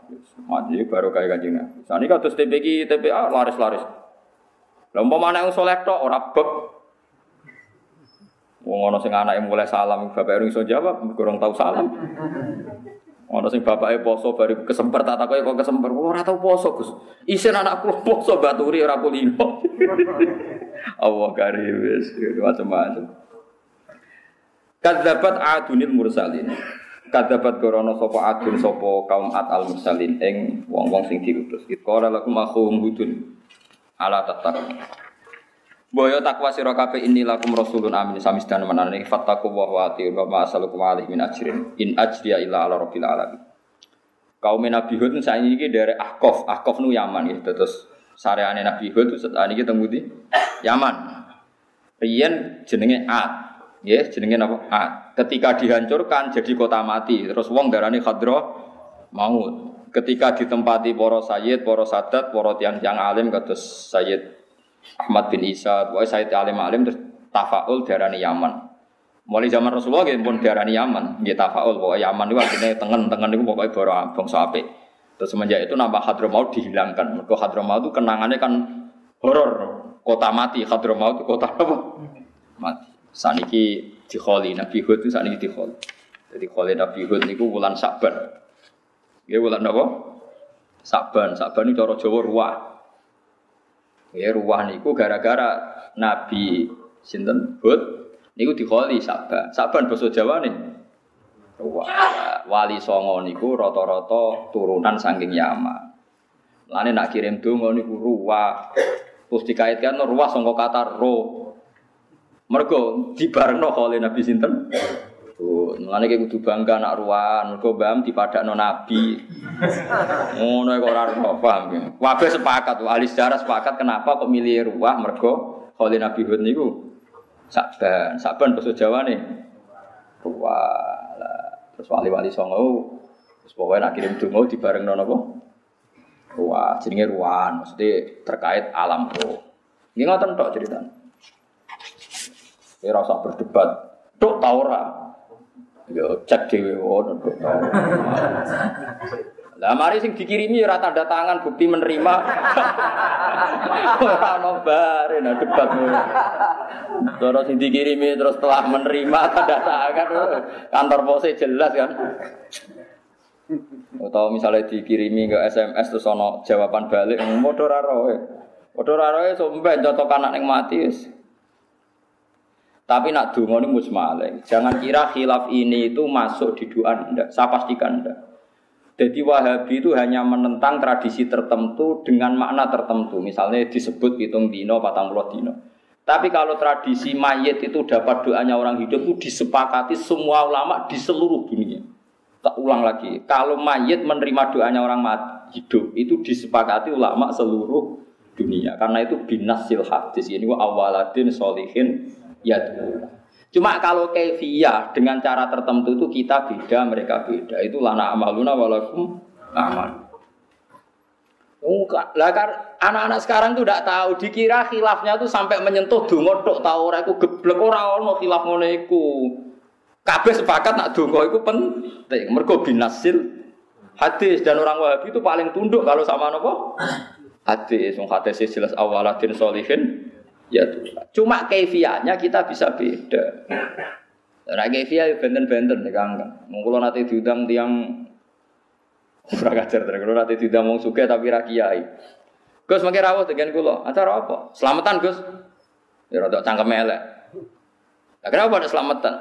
Maju baru kayak kanjeng Nabi. Sani kados TPG TPA laris-laris. Lah umpama yang soleh tok ora bek Wong ana sing anake mulai salam, bapak iso jawab, kurang tahu salam. Ana sing bapake poso bari kesemper tak takoki kok kesemper. Ora tau poso, Gus. Isin anakku (laughs) poso baturi ora kulino. (laughs) Allah karim wis macam-macam. Kadzabat adunil mursalin. Kadzabat korono sapa adun sapa kaum at al mursalin ing wong-wong sing diutus. Qala lakum akhum hudun ala tattaqun. Boyo takwa sira kabeh lakum rasulun amin samis dan fattaku wa wa ati wa asalukum alaihi min ajrin in ajriya illa ala rabbil alamin. Kaum Nabi Hud saiki iki dari Ahqaf, Ahqaf nu Yaman ya terus sareane Nabi Hud saat ini temu di Yaman. Riyen jenenge Ad. Ya, jenenge napa? Ad. Ketika dihancurkan jadi kota mati, terus wong darani Khadra maut. Ketika ditempati para sayyid, para sadat, para tiang-tiang alim kados Sayyid Ahmad bin Isa, pokoknya Said Alim Alim terus tafaul darani Yaman. Mulai zaman Rasulullah gitu pun darani Yaman, gitu tafaul pokoknya Yaman itu artinya tengen-tengen itu pokoknya baru bangsa ape. Terus semenjak itu nama Hadramaut dihilangkan. Mereka Hadramaut itu kenangannya kan horor, kota mati. Hadramaut itu kota apa? Mati. Saniki dikholi Nabi Hud itu saniki dikholi. Jadi kholi Nabi Hud niku bulan Saban. Ya bulan apa? Saban. Saban itu cara Jawa ruah. Ya ruwah niku gara-gara Nabi sinten Hud niku dikholi Saban. Saban basa Jawa nih. Ruwah. Wali Songo niku rata-rata turunan saking Yaman. Lane nak kirim donga niku ruwah. Terus dikaitkan ruwah sangka kata ro. Mergo dibarengno kholi Nabi sinten? Tuh, mulane kayak kudu bangga anak ruan, mergo bam dipadakno nabi. Ngono kok ora paham. Kabeh sepakat, ahli sejarah sepakat kenapa kok milih ruah mergo Khalil Nabi Hud niku Saban, Saban bahasa Jawa nih. Ruah. Terus wali-wali songo terus pokoknya nak kirim donga dibarengno napa? Ruah, jenenge ruan, maksudnya terkait alam roh. Ini ngoten tok ceritanya. Ya rasa berdebat. Tok ora? Yo cek dhewe ngono kok. Lah mari sing dikirimi ora tanda tangan bukti menerima. Ora ono bare nah debat. Terus sing dikirimi terus telah menerima tanda tangan kantor pose jelas kan. Atau misalnya dikirimi ke SMS terus ono jawaban balik, modor raroe. Modor raroe somben contoh anak yang mati wis. Tapi nak dungo ini musmaleng. Jangan kira khilaf ini itu masuk di doa Anda. Saya pastikan Anda. Jadi Wahabi itu hanya menentang tradisi tertentu dengan makna tertentu. Misalnya disebut hitung dino, patang puluh dino. Tapi kalau tradisi mayit itu dapat doanya orang hidup itu disepakati semua ulama di seluruh dunia. Tak ulang lagi. Kalau mayit menerima doanya orang mati, hidup itu disepakati ulama seluruh dunia. Karena itu binasil hadis. Ini wa awaladin solihin ya Cuma kalau kefiah dengan cara tertentu itu kita beda, mereka beda. Itu lana amaluna walakum amal. Lah kan anak-anak sekarang tuh tidak tahu, dikira khilafnya tuh sampai menyentuh dongo tok tahu ora iku geblek ora ono khilaf ngono iku. Kabeh sepakat nak dongo iku penting. Mergo binasil hadis dan orang Wahabi itu paling tunduk kalau sama nopo? Hadis, wong hadis jelas awaladin solihin Ya Cuma kefianya kita bisa beda. Nah kefiah ya benten-benten ya kang. Nanti diundang tiang kurang ajar terus. Kalau nanti diundang mau suka tapi rakyai. Gus makai rawat dengan kulo. Acara apa? Selamatan Gus. Ya rada cangkem elek. Lah kenapa ada selamatan?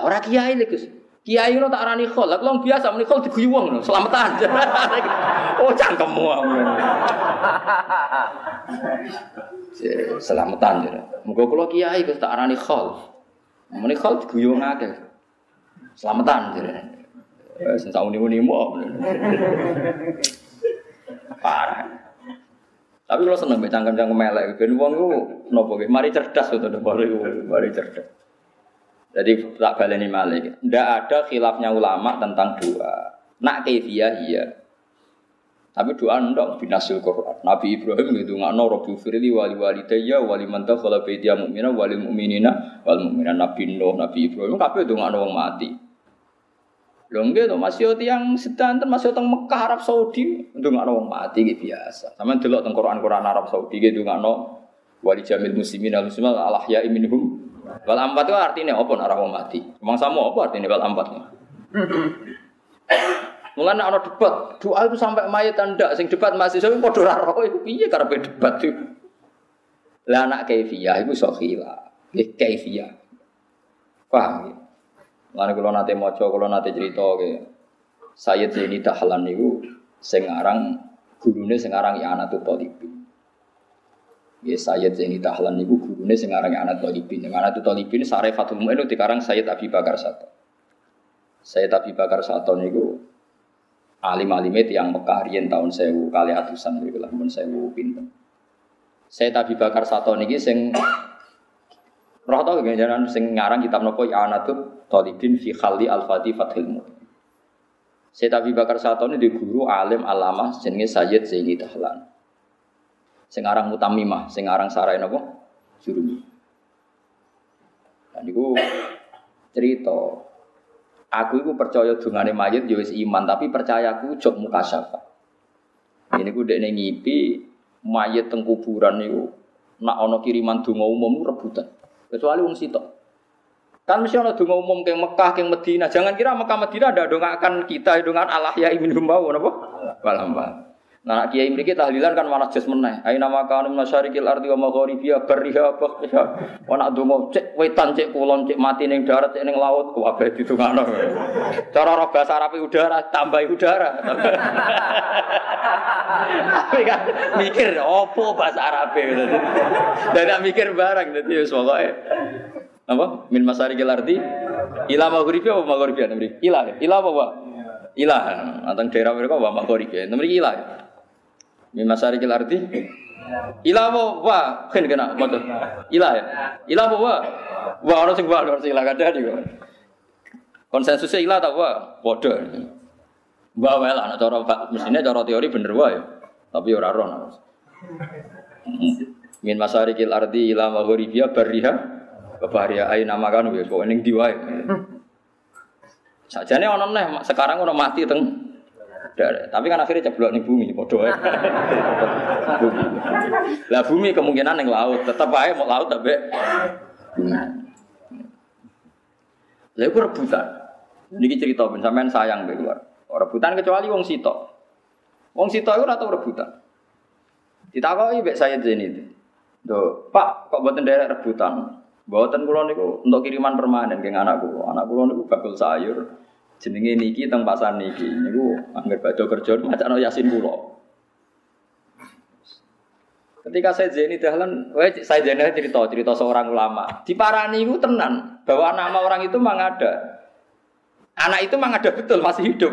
Orang kiai lho Gus. Kiai lo tak arani khol, lah kalau biasa muni khol diguyu wong selamatan. (laughs) oh cangkemmu. (laughs) selamatan ya. Muga kula kiai wis tak arani khol. Muni khol diguyu ngake. Selamatan ya. Wis sak uni-uni mu. (laughs) Parah. Tapi kalau seneng cangkem-cangkem melek, ben wong ku napa Mari cerdas to mari mari cerdas. Jadi tak baleni malik. Tidak ada khilafnya ulama tentang doa. Nak kefiah iya. Tapi doa ndok binasul Quran. Nabi Ibrahim itu nggak no Robbi Firli wali walidayya wali mantah kalau bedia mukmina wali mukminina wal mukmina Nabi Nuh Nabi Ibrahim kabeh itu nggak no mati. Lho nggih to masih yang sedanten masih teng Mekah Arab Saudi ndongakno wong mati gitu biasa. Sampeyan delok teng Quran-Quran Arab Saudi gitu ndongakno wali jamil muslimin al muslimin al ahya minhum wal ampat itu artinya apa nak wong mati. Emang sama apa artinya wal ampat? Mulane ana debat, doa itu sampai mayat ndak sing debat masih tapi padha ora roh iku piye karepe debat itu. Lah anak kaifiyah iku iso khila. Nggih kaifiyah. Paham ya? Mulane kula nate maca, kula nate cerita ke Sayyid Zaini Dahlan aran gurune sing aran ya anak Talibin. Ya Sayyid Zaini Dahlan niku gurune sing aran anak Talibin. Yang anak Talibin sare Fatul Mu'in dikarang Sayyid Abi Bakar Sato. Sayyid Abi Bakar Sato niku alim-alime yang Mekah tahun sewu kali atusan niku lah mun sewu pinten. Saya Abi Bakar Sato niki sing (coughs) roh tau ganjaran sing ngarang kitab napa ya anatut talibin fi khalli al-fati fathil mu'min. Saya Abi Bakar Sato ini di guru alim alama jenenge Sayyid Zaini Dahlan. Sing aran Mutamimah, sing aran Sarai napa? Jurumi. Dan niku cerita Aku itu percaya dungane mayit ya iman, tapi percaya aku jok muka syafa. Ini ku dekne ngipi mayit teng kuburan niku nak ana kiriman donga umum rebutan. Kecuali wong sitok. Kan mesti ana donga umum ke Mekah, ke Madinah. Jangan kira Mekah Madinah ada dongakan kita, dongan Allah ya ibnu mau napa? Walamba. Nah, kiai mriki tahlilan kan malah jas meneh. Aina makanu masyarikil ardi wa magharibiha barriha bakhya. Wa nak donga cek wetan cek kulon cek mati ning darat cek ning laut kabeh ditungakno. Cara roh bahasa Arab udara tambah udara. Tapi (laughs) kan mikir opo bahasa Arab gitu. Dan mikir barang dadi wis pokoke apa min masyarikil ardi ila magharibiha wa magharibiha ila ila apa Pak? Ilah, antang daerah mereka wa magharibiha. Mriki ilah. Min arti. Ilah apa? Wah, kan kena motor. Ilah ya. Ilah apa? Wah. Wah, orang sing wah, orang sing ilah kada juga. Konsensusnya ilah tak wah, bodoh. Wah, well, anak cara mestinya cara teori bener wah ya. Tapi ora roh. Min masarikil arti ila maghribiya barriha Baharia ayo nama kan wis pokoke ning diwae. Sajane ana neh sekarang orang mati teng tapi kan akhirnya ceblok nih bumi, bodoh ya. bumi. Lah bumi kemungkinan yang laut, tetap aja mau laut tapi bumi. Lah itu rebutan. Ini cerita pun sampean sayang di luar. Rebutan kecuali wong sitok. Wong sitok itu atau rebutan. Ditakoki mbek saya itu. Tuh, Pak, kok buatan daerah rebutan? Buatan kulon itu untuk kiriman permanen ke anak kulo. Anak kulo niku bakul sayur. Jenenge niki teng pasar niki. Niku angger baca kerja macam Yasin kulo. Ketika saya Zaini Dahlan, saya Zaini cerita cerita seorang ulama. Di Parani itu tenan bahwa nama orang itu memang ada. Anak itu memang ada betul masih hidup.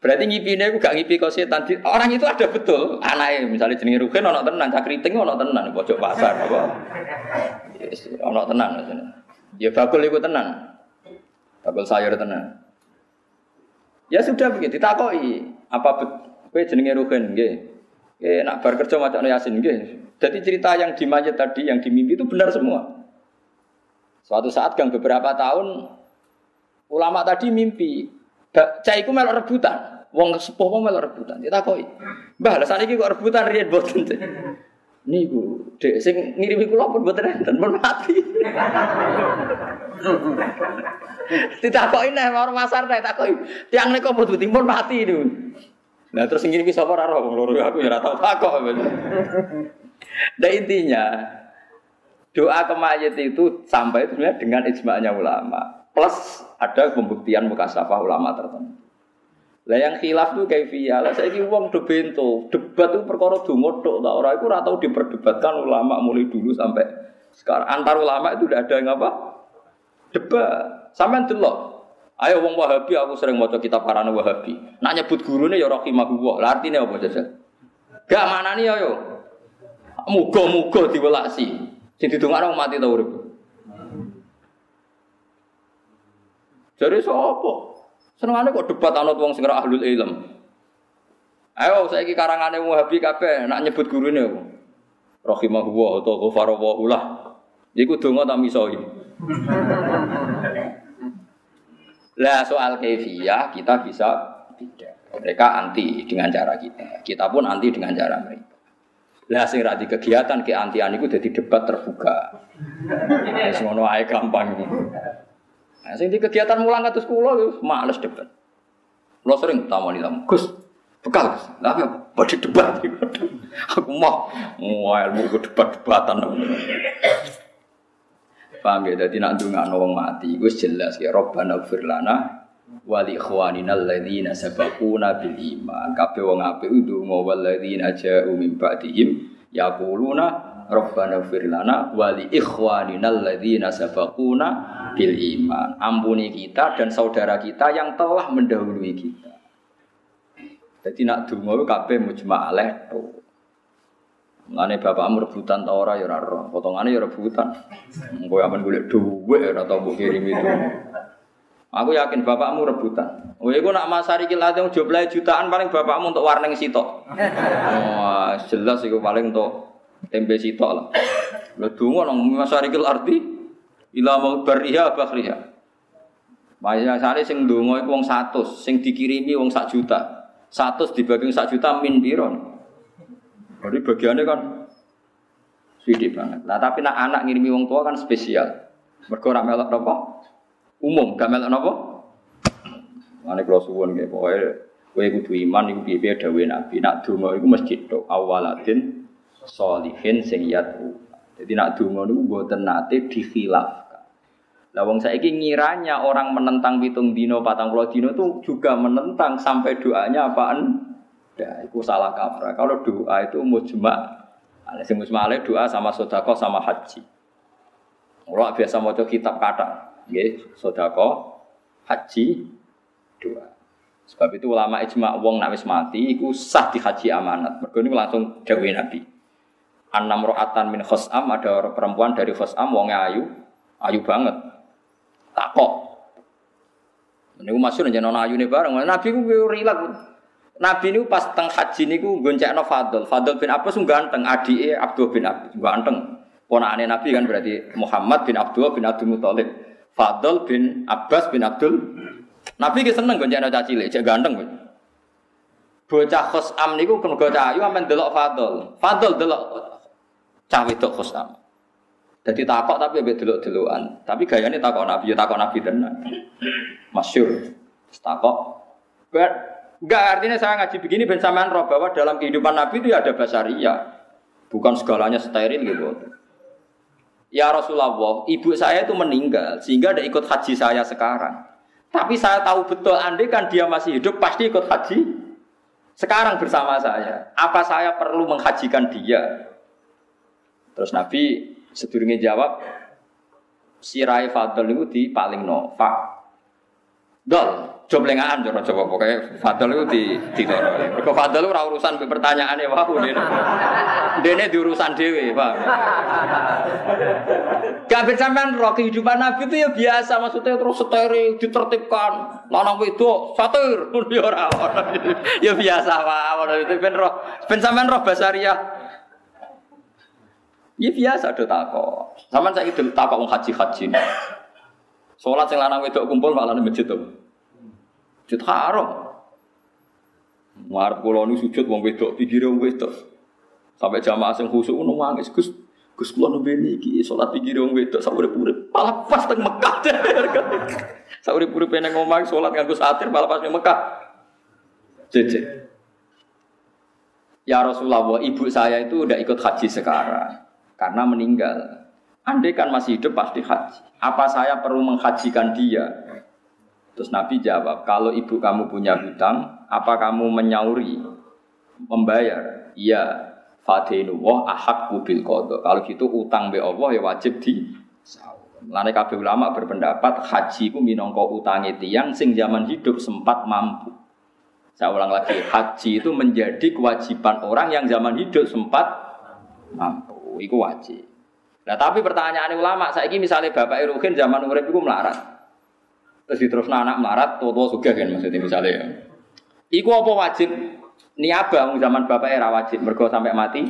Berarti ngipine aku gak ngipi kau setan. Orang itu ada betul. Anaknya misalnya jenis Rugen ono tenan, cakriting ono tenan pojok pasar apa. Yes, ono tenan Ya bakul itu tenan. Bakul sayur tenan. Ya sudah begitu, ditakoi apa kowe jenenge Rugen nggih. Eh, nak bar kerja macam Yasin gitu. Jadi cerita yang di mayat tadi, yang di mimpi itu benar semua. Suatu saat gang beberapa tahun ulama tadi mimpi, cah iku melok rebutan. Wong sepuh melok rebutan. Kita kok, Mbah, lah saniki kok rebutan riyen boten. Niku, Dek sing ngirimi kula pun boten enten, pun mati. Ditakoki nek orang pasar nek takoki, tiang niku pun pun mati niku. Nah terus ini bisa apa raro wong loro aku ya ora tau takok. Nah intinya doa ke mayat itu sampai itu dengan ijma'nya ulama. Plus ada pembuktian mukasafah ulama tertentu. Lah yang khilaf kayak via lah saya uang do bento debat itu perkara dungo tok ta ora iku ora tau diperdebatkan ulama mulai dulu sampai sekarang antar ulama itu udah ada yang apa debat sampai delok Ayo wong Wahabi aku sering maca kitab Parana Wahabi. Nak nyebut gurune ya rahimahullah. Lah artine apa jajal? Gak mana nih ayo. Muga-muga diwelasi. Sing didongakno mati ta urip. Jadi sapa? Senengane kok debat anut wong sing ahlul ilm. Ayo saiki karangane Wahabi kabeh nak nyebut gurune apa? Rahimahullah atau ghafarallahu lah. Iku donga tak misoi. Lah soal kefiah kita bisa beda. Mereka anti dengan cara kita. Kita pun anti dengan cara mereka. Lah sing di kegiatan ke antian itu jadi debat terbuka. Wis ngono ae gampang. Nah, sing di kegiatan mulang kados kula males debat. Lo sering tamani tamu. Gus, bekal Gus. Lah debat? (laughs) Aku mau mau ilmu debat-debatan. Paham ya? Jadi nak ndongakno wong mati gue jelas ya Robbana ighfir lana wa li alladziina sabaquna bil iman. Wong apik ndonga wal ladzina ja'u min ba'dihim yaquluna Rabbana ighfir lana wa ikhwanina alladziina sabaquna bil iman. Ampuni kita dan saudara kita yang telah mendahului kita. Jadi nak donga kabeh mujma' alaih tuh. Ngane bapakmu rebutan ta ora ya ora roh. Potongane ya rebutan. Engko amen golek dhuwit ora tau mbok kirim itu. Aku yakin bapakmu rebutan. Kowe iku nak masari ki late jumlahe jutaan paling bapakmu untuk warning sitok. Wah, jelas iku paling untuk tempe sitok lah. Lha donga nang masari ki arti ila mau bariha bakhriha. Maya sare sing donga iku wong 100, sing dikirimi wong 1 juta. 100 dibagi 1 juta min piro? Jadi bagiannya kan sedih banget. Nah tapi nak anak ngirimi wong tua kan spesial. Mergo ora melok? Umum, gak melok napa? Mane kula suwun nggih pokoke kowe kudu iman iku piye-piye dawuhe Nabi. Nak donga iku masjid tok awaladin solihin sing yatu. Jadi nak donga niku mboten nate dikhilafkan. Lah wong saiki ngiranya orang menentang pitung dino, patang puluh dino itu juga menentang sampai doanya apaan? Ya, itu salah kaprah. Kalau doa itu mujma. Sing mujma doa sama sodako sama haji. Mulai biasa mau kitab kata, ya sodako, haji, doa. Sebab itu ulama ijma wong nak wis mati iku sah di haji amanat. Mergo ini langsung dawuh Nabi. Anam ro'atan min khosam ada perempuan dari khosam wongnya ayu, ayu banget. Takok. Ini masuk aja nona ayu nih bareng. Nabi ku rilat. Nabi ini pas teng haji niku goncekno Fadl. Fadl bin Abbas ganteng, adike Abdul bin Abbas ganteng. Ponakane Nabi kan berarti Muhammad bin Abdul bin Abdul Muthalib. Fadl bin Abbas bin Abdul. Nabi ki seneng goncekno cah cilik, cek ganteng. Bocah Khosam niku mergo cah ayu amen delok Fadl. Fadl delok cah wedok Khosam. Jadi takok tapi ambek delok-delokan. Tapi gayane takok Nabi, ya takok Nabi tenan. Masyur. Takok Enggak artinya saya ngaji begini ben sampean roh bahwa dalam kehidupan Nabi itu ya ada basaria. Bukan segalanya steril gitu. Ya Rasulullah, ibu saya itu meninggal sehingga ada ikut haji saya sekarang. Tapi saya tahu betul andai kan dia masih hidup pasti ikut haji sekarang bersama saya. Apa saya perlu menghajikan dia? Terus Nabi sedurunge jawab, sirai fadl itu paling no, Pak. Dol, joblengaan cara coba pokoknya Fadl itu di di toro. Mergo Fadl ora urusan pertanyaane wae dene. Di urusan dhewe, Pak. Gak sampean roh kehidupan Nabi itu ya biasa maksudnya terus steril ditertibkan. Lanang wedok satir (laughs) ya Ya biasa Pak. Itu ben roh ben sampean roh basaria. Ya biasa do takok. Sampeyan saiki takok wong haji-haji. Salat sing lanang wedok kumpul malah di masjid tuh. Masjid haram. Marep kula nu sujud wong wedok, pikire wong wedok. Sampai jamaah sing khusuk ngono nangis, Gus. Gus kula nembe niki salat pikire wong wedok sak urip-urip malah pas teng Mekah. (laughs) Sak urip-urip nang omah salat nganggo satir malah pas nang Mekah. Jeje. Ya Rasulullah, ibu saya itu udah ikut haji sekarang karena meninggal. Andai kan masih hidup pasti haji. Apa saya perlu menghajikan dia? Terus Nabi jawab, kalau ibu kamu punya hutang, apa kamu menyauri, membayar? Iya, fadenu wah ahak kubil kodok. Kalau gitu utang be Allah ya wajib di Lain kabeh ulama berpendapat haji ku minangka utangi tiang sing zaman hidup sempat mampu. Saya ulang lagi, haji itu menjadi kewajiban orang yang zaman hidup sempat mampu. Itu wajib. Nah tapi pertanyaan ulama, saya ini misalnya bapak Iruhin zaman urip itu melarat. Terus terus anak melarat, tua-tua juga kan maksudnya misalnya ya. Iku apa wajib? Niaba zaman bapak era wajib, mergo sampai mati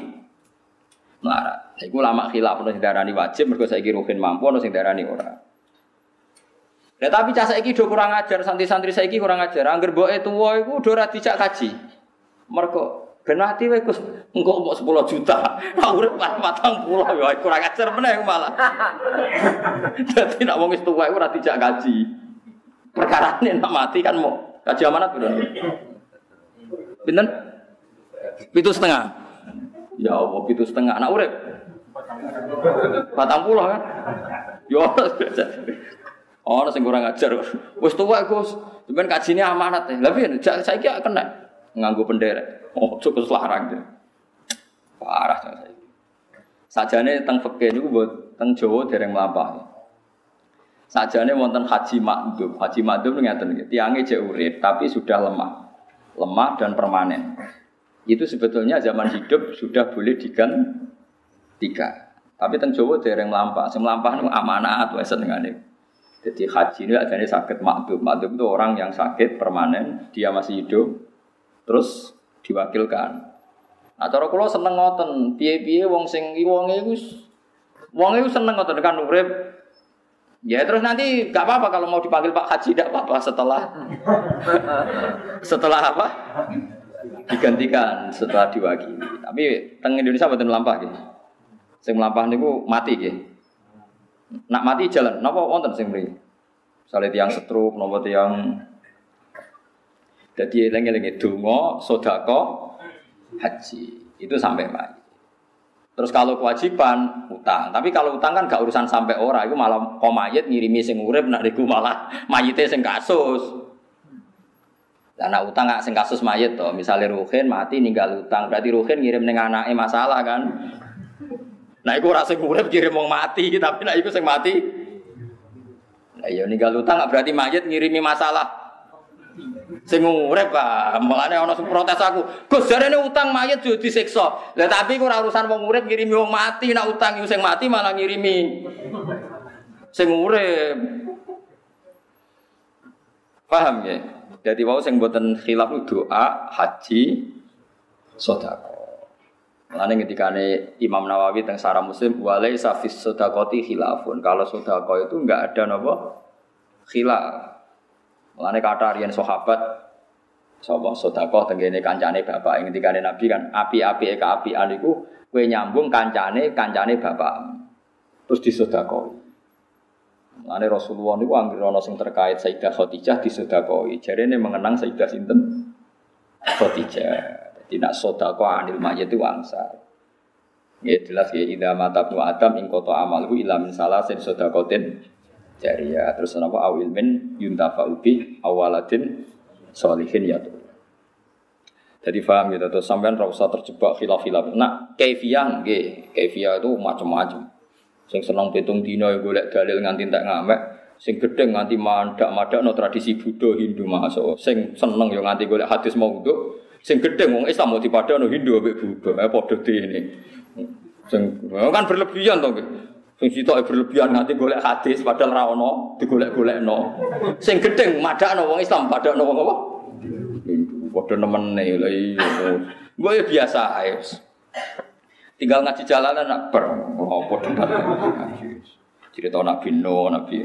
melarat. Iku lama khilaf ono sing darani wajib, mergo saiki ruhin mampu ono sing darani ora. Ya tapi cah saiki do kurang ajar, santri-santri saiki kurang ajar. Angger mboke tuwa iku do ora dijak kaji. Mergo ben mati wae Gus, engko mbok 10 juta. Ora urip 40 ya kurang ajar meneh malah. (laughs) Dadi nek wong wis tuwa iku ora dijak kaji. Perkara ini nak mati kan mau kaji amanat udah. Binten? Pitu setengah. Ya Allah, pitu setengah. Anak urip. Batang pulau kan? Ya Allah. (laughs) Oh, sing kurang ajar. Wis tuwa Gus. Sampeyan kajine amanat. Lah piye? Saiki kena nganggo penderek. Oh, cukup larang. Parah saiki. Sajane teng fikih niku buat teng Jawa dereng mlampah. Sajane wonten haji makdum. Haji makdum ngeten iki, tiange jek tapi sudah lemah. Lemah dan permanen. Itu sebetulnya zaman hidup sudah boleh digantikan. Tapi teng Jawa dereng mlampah. Sing mlampah niku amanat wis senengane. Jadi haji ini adanya sakit makdum. Makdum itu orang yang sakit permanen, dia masih hidup, terus diwakilkan. Nah, cara kula seneng ngoten, piye-piye wong sing wonge iku wong iku seneng ngoten kan urip Ya terus nanti gak apa-apa kalau mau dipanggil Pak Haji tidak apa-apa setelah (laughs) setelah apa digantikan setelah diwakili. Tapi teng Indonesia betul melampah gitu. Sing melampah niku mati gitu. Nak mati jalan. Napa wonten sing mriki? Misalnya tiang stroke, napa tiang jadi lengi-lengi dungo, sodako, haji itu sampai mati. Terus kalau kewajiban utang, tapi kalau utang kan gak urusan sampai ora, itu malah komayit ngirimi sing urip nak diku malah mayite sing kasus. Lah nak utang gak sing kasus mayit misalnya Ruhin mati ninggal utang, berarti Ruhin ngirim ning anake masalah kan. Nah iku ora sing urip kirim wong mati, tapi nak iku sing mati. Lah iya ninggal utang gak berarti mayit ngirimi masalah sing urip Pak. Mulane ana sing protes aku. Gus jarene utang mayit yo disiksa. Lah tapi ora urusan wong urip ngirimi wong mati, nak utang sing mati malah ngirimi sing urip. Paham ya? Jadi wau sing mboten khilaf doa, haji, sedekah. Mulane ketikane Imam Nawawi teng Sarah Muslim walai safis sedekati khilafun. Kalau sedekah itu enggak ada napa khilaf. Mulane kata riyen sahabat sapa sedekah tenggene kancane bapak ing ngendikane Nabi kan api-api eka api iku kowe nyambung kancane kancane bapak. Terus disedekahi. Ane Rasulullah niku anggere ana sing terkait Sayyidah Khadijah disedakoi. Jarene mengenang Sayyidah sinten? Khadijah. Jadi nak sedekah anil mayit itu wangsa. Ya jelas ya mata ibnu Adam ing qata amalhu ila min salasin sedaqatin jariyah. Terus napa awil min yuntafa ubi awaladin solihin ya tuh. Jadi paham gitu terus sampean ora usah terjebak khilaf-khilaf. Nah, kaifiyah nggih, kaifiyah itu macam-macam. Sing seneng pitung dina ya golek dalil nganti tak ngamek, sing gedeng nganti mandak-mandak no tradisi Buddha Hindu masuk. Sing seneng yo nganti golek hadis maudhu, sing gedeng wong Islam mau dipadano Hindu ambek Buddha. Eh padha ini. Sing kan berlebihan to nggih. Sing sitok berlebihan nganti golek hadis padahal ra ono, digolek-golekno. Sing gedeng madakno wong Islam padakno wong apa? Hindu. Padha nemene lha iya. Gue ya biasa ae. Tinggal ngaji jalanan nak ber, apa debat. Cerita Nabi Nuh, Nabi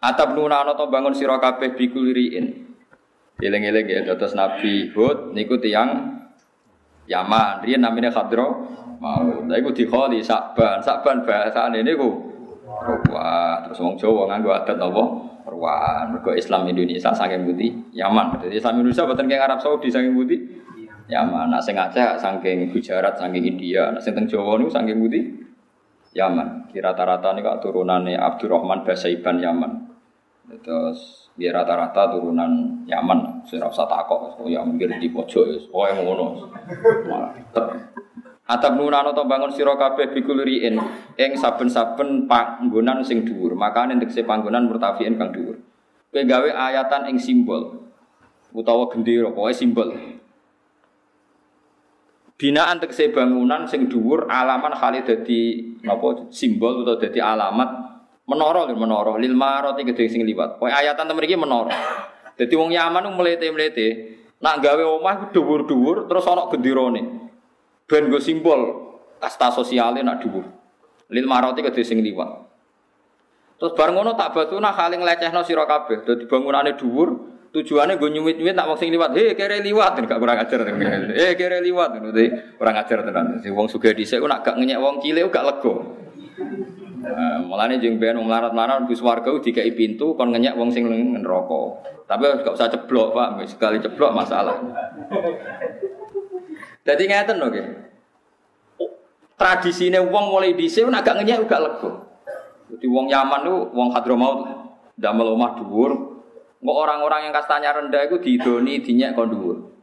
Atap nuna ana bangun sira kabeh bikuliriin. Eling-eling ya terus Nabi Hud niku tiyang Yaman, riyen namanya Khadro. Mau, lha iku dikholi Sakban, Sakban bahasane niku Ruwa, terus wong Jawa nganggo adat napa? Ruwa. Mergo Islam Indonesia saking budi Yaman. Jadi Islam Indonesia boten kaya Arab Saudi saking budi Yaman. Nak sing Aceh saking Gujarat, saking India, nak sing teng Jawa niku saking pundi? Yaman. Kira rata-rata niku turunane Abdurrahman Basaiban Yaman. Terus dia rata-rata turunan Yaman, saya rasa takok, oh ya mungkin di pojok, oh yang ngono. Atap nunano to bangun sira kabeh bikulriin ing saben-saben panggonan sing dhuwur. Makane tekse panggonan murtafiin kang dhuwur. Gawe ayatan ing simbol utawa gendera, pokoke simbol. Binaan tegese bangunan sing dhuwur alaman kali dadi napa simbol utawa dadi alamat menara lho menara lil marati gedhe sing liwat. Pokoke ayatan temen iki menara. Dadi wong Yaman mlete-mlete nak gawe omah dhuwur-dhuwur terus ana genderane. Ben simbol kasta sosiale nak dhuwur. Lil marati gedhe sing liwat. Terus bareng ngono tak batuna haling lecehno sira kabeh. Dadi bangunane dhuwur, Tujuannya gue nyumit-nyumit nak wong sing liwat, hei kere liwat, gak kurang ajar, hei kere liwat, itu kurang ajar tenan. Si wong suga dhisik nak gak ngenyek wong cilik gak lego. Nah, mulane jeung ben melarat-melarat bus warga dikai pintu kon ngenyek wong sing neraka. Tapi gak usah ceblok, Pak. Sekali ceblok masalah. Jadi ngeten lho, Tradisine wong mulai dhisik nak gak ngenyek gak lego. Jadi wong Yaman tuh wong Hadramaut damel omah dhuwur, Nggak orang-orang yang kastanya rendah itu didoni, dinyak kondur.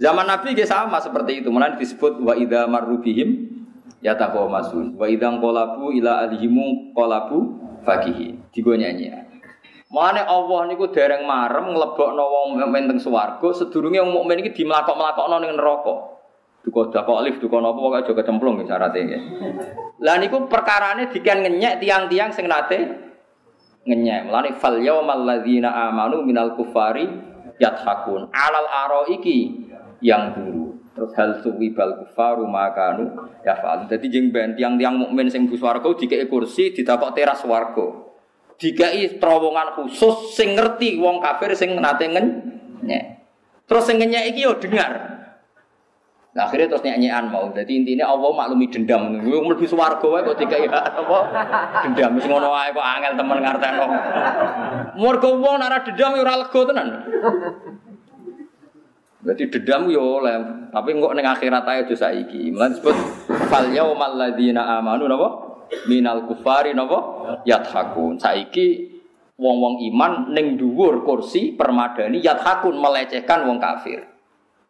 Zaman Nabi juga sama seperti itu. Mulai disebut wa idha marrubihim masun. Wa idha kolabu ila alihimu kolabu fakihi. Tiga nyanyi. Mana Allah niku dereng marem nglebokno wong mukmin teng swarga sedurunge wong mukmin iki dimlakok-mlakokno ning neraka. Duka dakok alif duka napa pokoke aja kecemplung syaratnya nggih. Lah niku perkarane diken ngenyek tiang-tiang sing nate ngenyek. Mulane fal yaumal ladzina amanu minal kufari yathakun. Alal iki yang dulu. Terus hal bal kufaru makanu ya fal. Jadi jeng ben tiang-tiang mukmin sing bu swarga dikeki kursi ditakok teras swarga. Dikai terowongan khusus sing ngerti wong kafir sing nate ngenyek. Terus sing ngenyek iki yo dengar. Nah, akhirnya terus nyanyian mau. Jadi intinya Allah maklumi dendam. Gue lebih suwargo wae kok dikai apa? Dendam wis ngono wae kok angel temen ngarteno. Mergo wong ora dendam ora lega tenan. Berarti dendam yo oleh, tapi kok ning akhirat ae aja saiki. Mulane disebut fal yaumal ladzina amanu napa? Minal kufari napa? Yathakun. Saiki wong-wong iman ning dhuwur kursi permadani yathakun melecehkan wong kafir.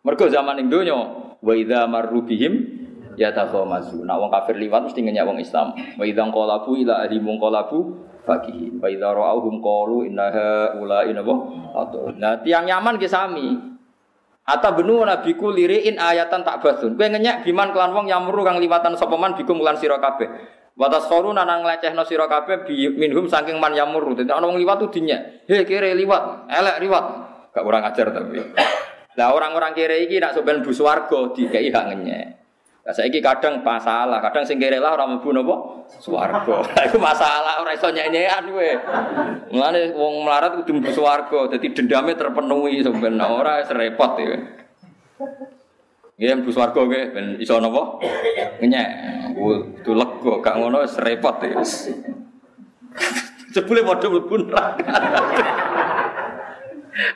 Mergo zaman ning donya wa idza marru bihim wong kafir liwat mesti ngenyak wong Islam. Wa idza qalabu ila ahli qalabu fakihi. Wa idza ra'awhum qalu inna haula atau. Nah, tiang Yaman ki sami. Ata benu nabiku liriin ayatan tak basun. Kowe ngenyak biman kelan wong yamru kang liwatan sapa man bikum lan sira kabeh. Watas khoru nang nglecehno sira kabeh minhum saking man yamuru. Dadi ana wong liwat tuh dinya. He kere liwat, elek liwat. Gak kurang ajar tapi. Lah orang-orang kere iki nak soben bu swarga dikei hak ngenyek. Lah saiki kadang masalah, kadang sing kere lah ora mlebu napa swarga. (laughs) Lah iku masalah ora iso nyenyekan kowe. Mulane wong melarat kudu mlebu swarga, dadi dendame terpenuhi soben ora repot ya. Nggih mlebu swarga kowe ben iso napa? Ngenyek. Kudu lega, gak ngono wis repot ya. Jebule padha mlebu.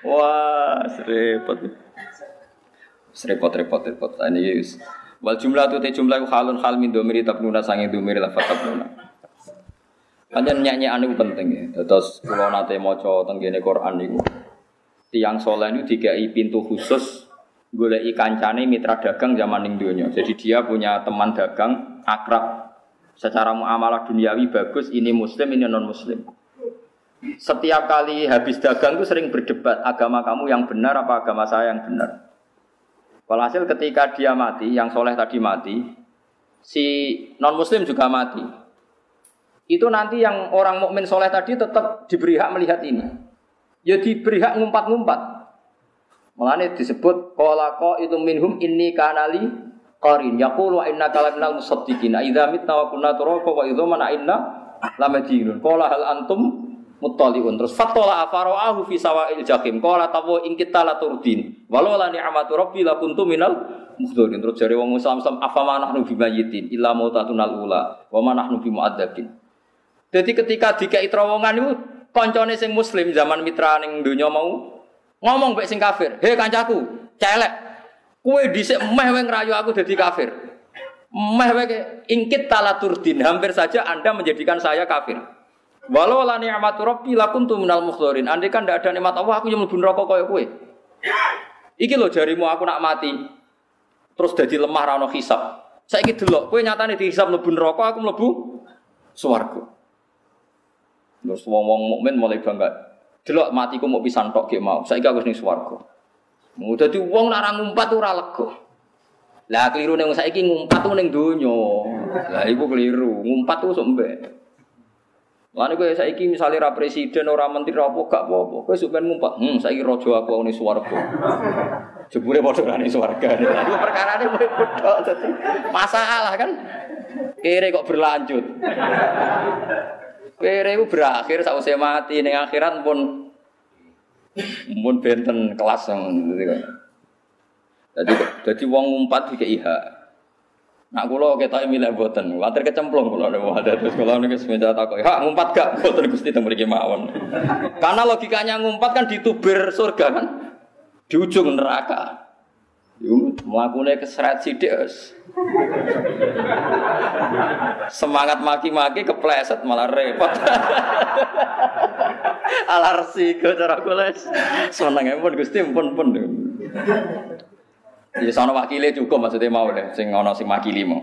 Wah, serepot. Serepot repot repot. Ini wis. Wal jumlah tu te jumlah halun hal min domiri tabnuna sange domiri lafat tabnuna. Panjen nyanyi anu penting ya. Terus kalau nate maca tenggene Quran niku tiang soleh itu dikai pintu khusus golek kancane mitra dagang zaman ning donya. Jadi dia punya teman dagang akrab secara muamalah duniawi bagus, ini muslim, ini non muslim. Setiap kali habis dagang itu sering berdebat agama kamu yang benar apa agama saya yang benar. Walhasil ketika dia mati, yang soleh tadi mati, si non muslim juga mati itu nanti yang orang mukmin soleh tadi tetap diberi hak melihat ini. Ya diberi hak ngumpat-ngumpat. Mengenai disebut kolako itu minhum ini kanali qarin. Yaqulu inna kalamnal musaddiqin idza mitna wa kunna turaba wa mana inna lamadinun qala hal antum muttaliun? Terus fatola afaraahu fi sawa'il jahim. Qala tawu in kita la turdin. Walau la ni'matu rabbi minal muhdhurin terus jare wong Islam Islam afa manahnu bimayitin illa mautatunal ula wa manahnu bimu'adzabin. Jadi ketika dikai terowongan itu koncone sing muslim zaman mitra ning dunia mau ngomong baik sing kafir, "Hei kancaku, celek. Kue dhisik meh wae ngrayu aku dadi kafir." Meh wae ingkit talaturdin, hampir saja Anda menjadikan saya kafir. Walau la ni'matu rabbi lakuntu minal mukhdorin. Andai kan tidak ada nikmat Allah, aku yang mlebu neraka kaya kowe. Iki lho jarimu aku nak mati. Terus jadi lemah ra ono hisab. Saiki delok, kowe nyatane dihisab mlebu neraka, aku mlebu swarga. Terus wong-wong mukmin mulai bangga. Delok matiku mau pisan tok ge mau. Saiki aku ning swarga. Mau dadi wong nek ngumpat ora lega. Lah keliru ning saiki ngumpat tuh ning donya. Lah iku keliru. Ngumpat tuh sok mbek. Lah nek saiki misale ra presiden ora menteri apa gak apa-apa. Kowe sok ngumpat. Hmm saiki raja aku ning swarga. (laughs) Jebule padha ora ning swarga. (laughs) Iku perkarane padha. Masalah kan. Kere kok berlanjut. Kere itu berakhir saat saya mati ning akhirat pun pun benten kelas yang jadi jadi uang ngumpat di IHA. Nak kula kita milih boten, water kecemplung kula ada terus kula niku semenjak takok, "Ha, ngumpat gak?" (laughs) Boten Gusti teng mriki mawon. Karena logikanya ngumpat kan ditubir surga kan. Di ujung neraka. Yuk, melakukannya keseret sidik Semangat maki-maki kepleset malah repot. Alarsi ke cara kules. Seneng pun Gusti pun pun. Ya sono wakile cukup maksudnya mau deh, sing ono sing makili mau.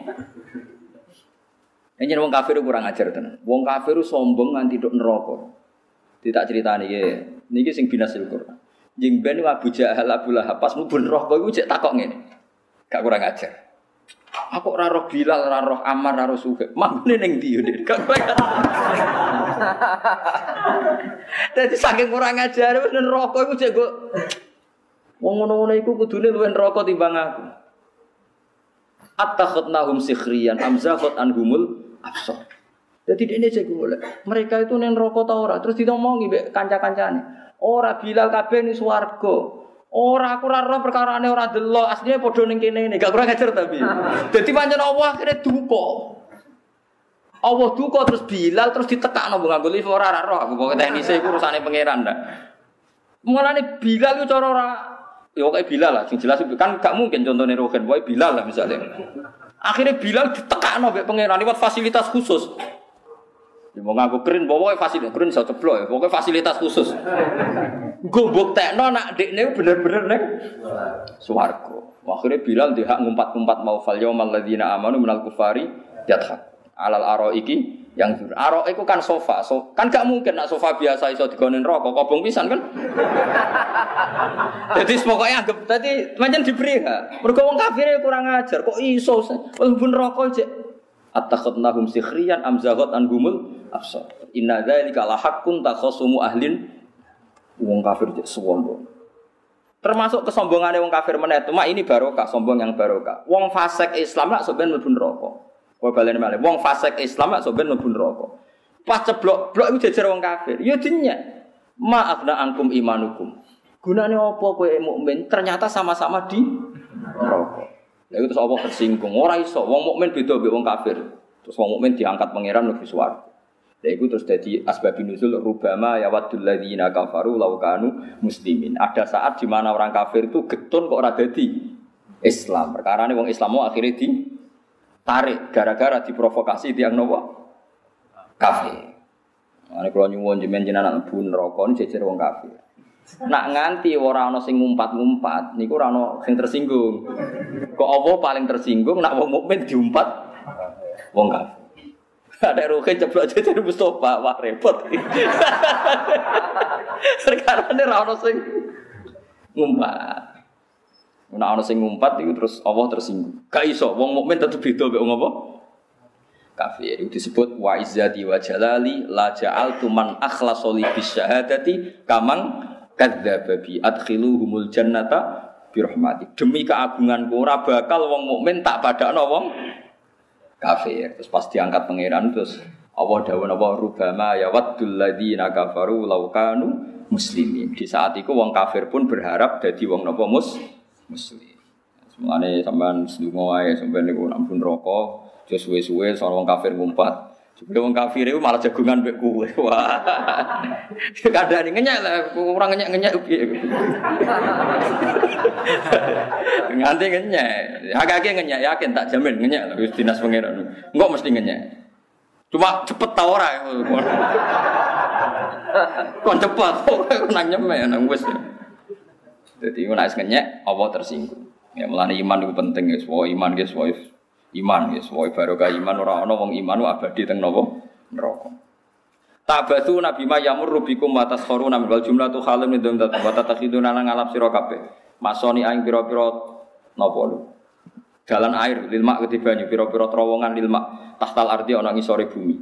Ini wong kafir kurang ajar tenan. Wong kafir sombong nganti dok neraka. Tidak cerita nih, niki sing binasil Quran. Jeng ben Abu Jahal Abu Lahab pas mlebu neraka iku takok ngene. Gak kurang ajar. Aku ora roh Bilal, ora roh Ammar, ora roh Suhaib. Mangune ning ndi yo, kurang. (laughs) Dadi saking kurang ajar wis neraka iku cek kok Wong ngono-ngono iku kudune luwih neraka timbang aku. Attakhadnahum sikhriyan amzahat anhumul absar. Jadi ini cek Mereka itu neng rokok tau ora terus ditomongi be kanca-kancane. Ora Bilal kabeh ning swarga. Ora aku ora roh perkarane ora delok, asline padha ning kene ini, gak kurang ajar tapi. Dadi pancen Allah akhirnya duka. Allah duka terus Bilal terus ditekakno mbok nganggo lift ora ora aku pokoke teknise iku urusane pangeran ndak. Mulane Bilal itu cara ora ya kayak Bilal lah, sing jelas kan gak mungkin contohnya Rogen, boy Bilal lah misalnya. Akhirnya Bilal ditekakno mbek pangeran lewat fasilitas khusus. Ya mau ngaku keren, pokoknya fasilitas keren bisa ceplok ya, pokoknya fasilitas khusus. Gue tekno nak dekne bener-bener neng suwargo. Akhirnya Bilal dia ngumpat-ngumpat mau fal yaumal ladzina amanu minal kufari yadhak. Alal aro iki yang jujur. Aro itu kan sofa, so, kan gak mungkin nak sofa biasa iso digonin rokok, kobong pisan kan. (laughs) Jadi pokoknya anggap tadi macam diberi ha. Mergo wong kafir kurang ajar, kok iso pun rokok aja. Attakhadnahum sikhriyan amzagot anhumul absar. Inna dzalika la haqqun takhasumu ahlin wong kafir sombong. Termasuk kesombongannya wong kafir meneh mak ini barokah, sombong yang barokah. Wong fasik Islam lah sebenarnya mlebu neraka. Kowe balen malih. Wong fasik Islam lah sebenarnya mlebu neraka. Pas ceblok, blok itu jajar wong kafir. Ya dinya. Maafna angkum imanukum. Gunane apa kowe mukmin? Ternyata sama-sama di neraka. Lalu terus Allah tersinggung. Ora iso, wong mukmin beda mbek wong kafir. Terus wong mukmin diangkat pangeran lebih suwarga. Lha iku terus dadi asbabun nuzul rubama ya wadul ladzina kafaru law kanu muslimin. Ada saat di mana orang kafir itu getun kok ora dadi Islam. Perkara ini wong Islam mau akhirnya di tarik gara-gara diprovokasi tiang nopo kafir. Ane kalau nyuwun jemen jenengan bun rokon jejer wong kafir. Nak nganti ora ana sing ngumpat-ngumpat niku ora ana sing tersinggung. Kok apa paling tersinggung nak wong mukmin diumpat wong kafir. (laughs) Ada ruhe ceplok jejer Mustafa, wah repot. (laughs) Sekarang ini ora ana sing ngumpat. Nek ana sing ngumpat itu terus Allah tersinggung. Gak iso, wong mukmin tetep beda mek wong? Kafir. Itu disebut wa izzati wa jalali la ja'altu man akhlasa li bisyahadati kamang kadzdzaba bi adkhiluhumul jannata bi rahmati. Demi keagunganku ora bakal wong mukmin tak padakno wong kafir. Terus pas diangkat pangeran terus Allah dawuh napa rubama ya waddul ladzina kafaru law kanu muslimin. Di saat itu wong kafir pun berharap jadi wong napa mus muslim. Semuanya sampean sedungo wae sampean niku ampun rokok, aja suwe-suwe soal wong kafir ngumpat. Wong kafir itu malah jagungan mbek kowe. (laughs) Wah. Kadang ngenyek lah, kurang ngenyek-ngenyek piye. (laughs) Nganti ngenyek. Agak-agak ngenyek yakin tak jamin ngenyek lah wis dinas pangeran. Enggak mesti ngenyek. Cuma cepet ta ora. (laughs) Kon cepet, kok nang nyemek nang wis. Jadi nek ngenyek apa tersinggung. Ya mulane iman itu penting ya, semua iman ya, semua iman ya, semua barokah iman ora ana wong iman abadi teng napa neraka. Tabatu nabi ma yamur rubikum wa taskhuruna min wal jumlatu khalim min dzat wa tatakhiduna nang ngalap sira. Masoni aing pira-pira napa lu. Jalan air lil mak banyu pira-pira terowongan lil mak tahtal ardi ana ngisore bumi.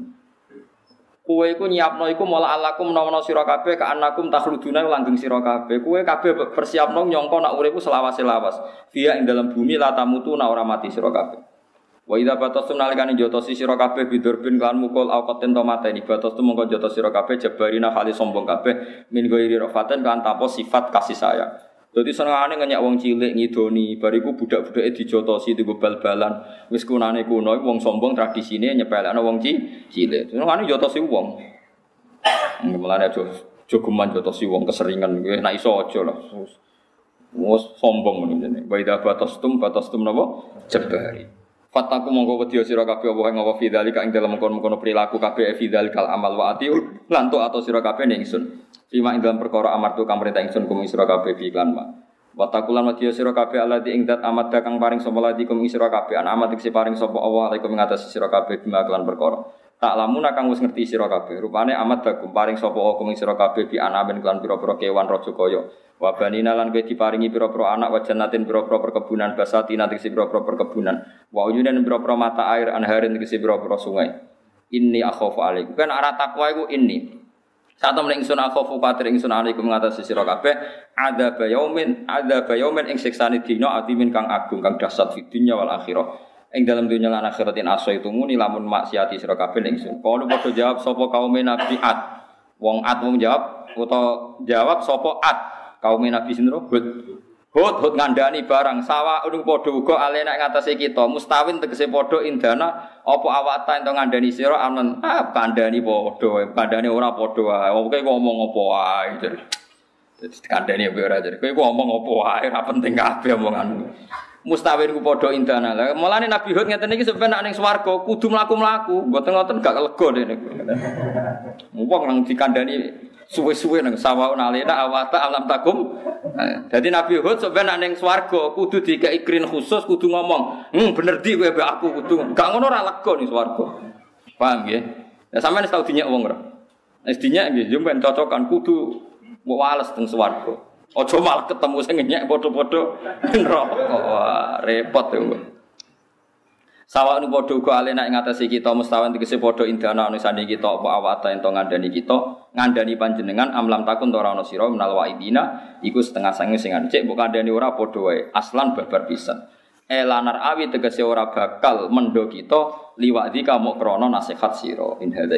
Kue iku nyiapno iku mola alakum menawa sira kabeh ka anakum takhluduna langgeng sira kabeh. Kue kabeh persiapno nyangka nak uripku selawas-selawas. Via ing dalam bumi la tamutu na ora mati sira kabeh. Wa idza batastum nalikane jotosi sira kabeh bidurbin kan mukul au qaten to mateni batastum mongko jotos sira kabeh jabarina kali sombong kabeh min ghairi rafaten kan tanpa sifat kasih sayang. Jadi senengane ngenyak wong cilik ngidoni, bariku budak-budake dijotosi di bal-balan. Wis kunane kuno wong sombong tradisine nyepelekno wong cilik. Senengane jotosi wong. Mulane aja jogeman jotosi wong keseringan kuwi nek iso aja lah. Wes sombong jenenge. Wa idza batastum batastum napa? Jabari. Fataku mongko wedi sira kabeh apa ing apa fidzalika ing dalem kono-kono perilaku kabeh fidzalikal amal wa atiu lan atau sira kabeh ning ingsun. Fima ing dalam perkara amartu kang perintah ingsun kum sira kabeh bi iklan. Wa taqulan wa diya sira kabeh alladzi ing dat amat kang paring sapa ladi kum sira kabeh an amat sing paring sapa Allah alaikum ing atas sira kabeh bima perkara. Tak lamun kang wis ngerti sira kabeh. Rupane amat kum paring sapa Allah kum sira kabeh bi anamen kelan pira-pira kewan raja kaya. Wa banina lan kowe diparingi pira-pira anak wa jannatin pira-pira perkebunan basati nanti pira-pira perkebunan. Wa uyunan pira-pira mata air anharin tegese pira-pira sungai. Inni akhafu alaikum. Kan arah takwa iku inni. Saat temen ingsun akhafu kuatir ingsun alaikum ngatasi sira kabeh ada bayaumin ada bayaumin ing siksane dina atimin kang agung kang dahsyat fi dunya wal akhirah. Ing dalam dunia lan akhiratin aso itu muni lamun maksiati sira kabeh ingsun. Kalau padha jawab sapa kaum nabi at. Wong at wong jawab utawa jawab sapa at kaum nabi sinro hud. Hud hud ngandani barang. Sawa udung padha uga ale nek ngatasi kita. Mustawin tegese padha indana apa awata ento ngandani sira? Amen ah kandani padha kandani ora padha wae. Oke ngomong apa wae? Jadi kandani ora jadi. Kowe ngomong apa wae? Ora penting kabeh omonganmu mustawin ku padha indana lah Nabi Hud iki sampeyan nek ning swarga kudu mlaku-mlaku mboten ngoten gak lega dene wong nang dikandani suwe-suwe nang sawaun alena awata alam takum. Jadi Nabi Hud sebenarnya neng swargo kudu dikai ikrin khusus kudu ngomong, "Hmm, bener di kowe aku kudu." Gak ngono ora lega ning swarga. Paham nggih? Ya sampean tau dinyak wong ora? Wis dinyak nggih, yo cocokan kudu wales teng swarga. Aja malah ketemu sing nyek padha-padha neraka. Repot ya. Sawa nu padha uga alena ing atase kita mustawan tegese padha indana anu sandi kita apa awata ento ngandani kita ngandani panjenengan amlam takun ora ana sira menal waidina iku setengah sange sing cek mbok kandhani ora padha wae aslan babar pisan elanar awi tegese ora bakal mendo kita liwadi kamu krana nasihat sira in hadza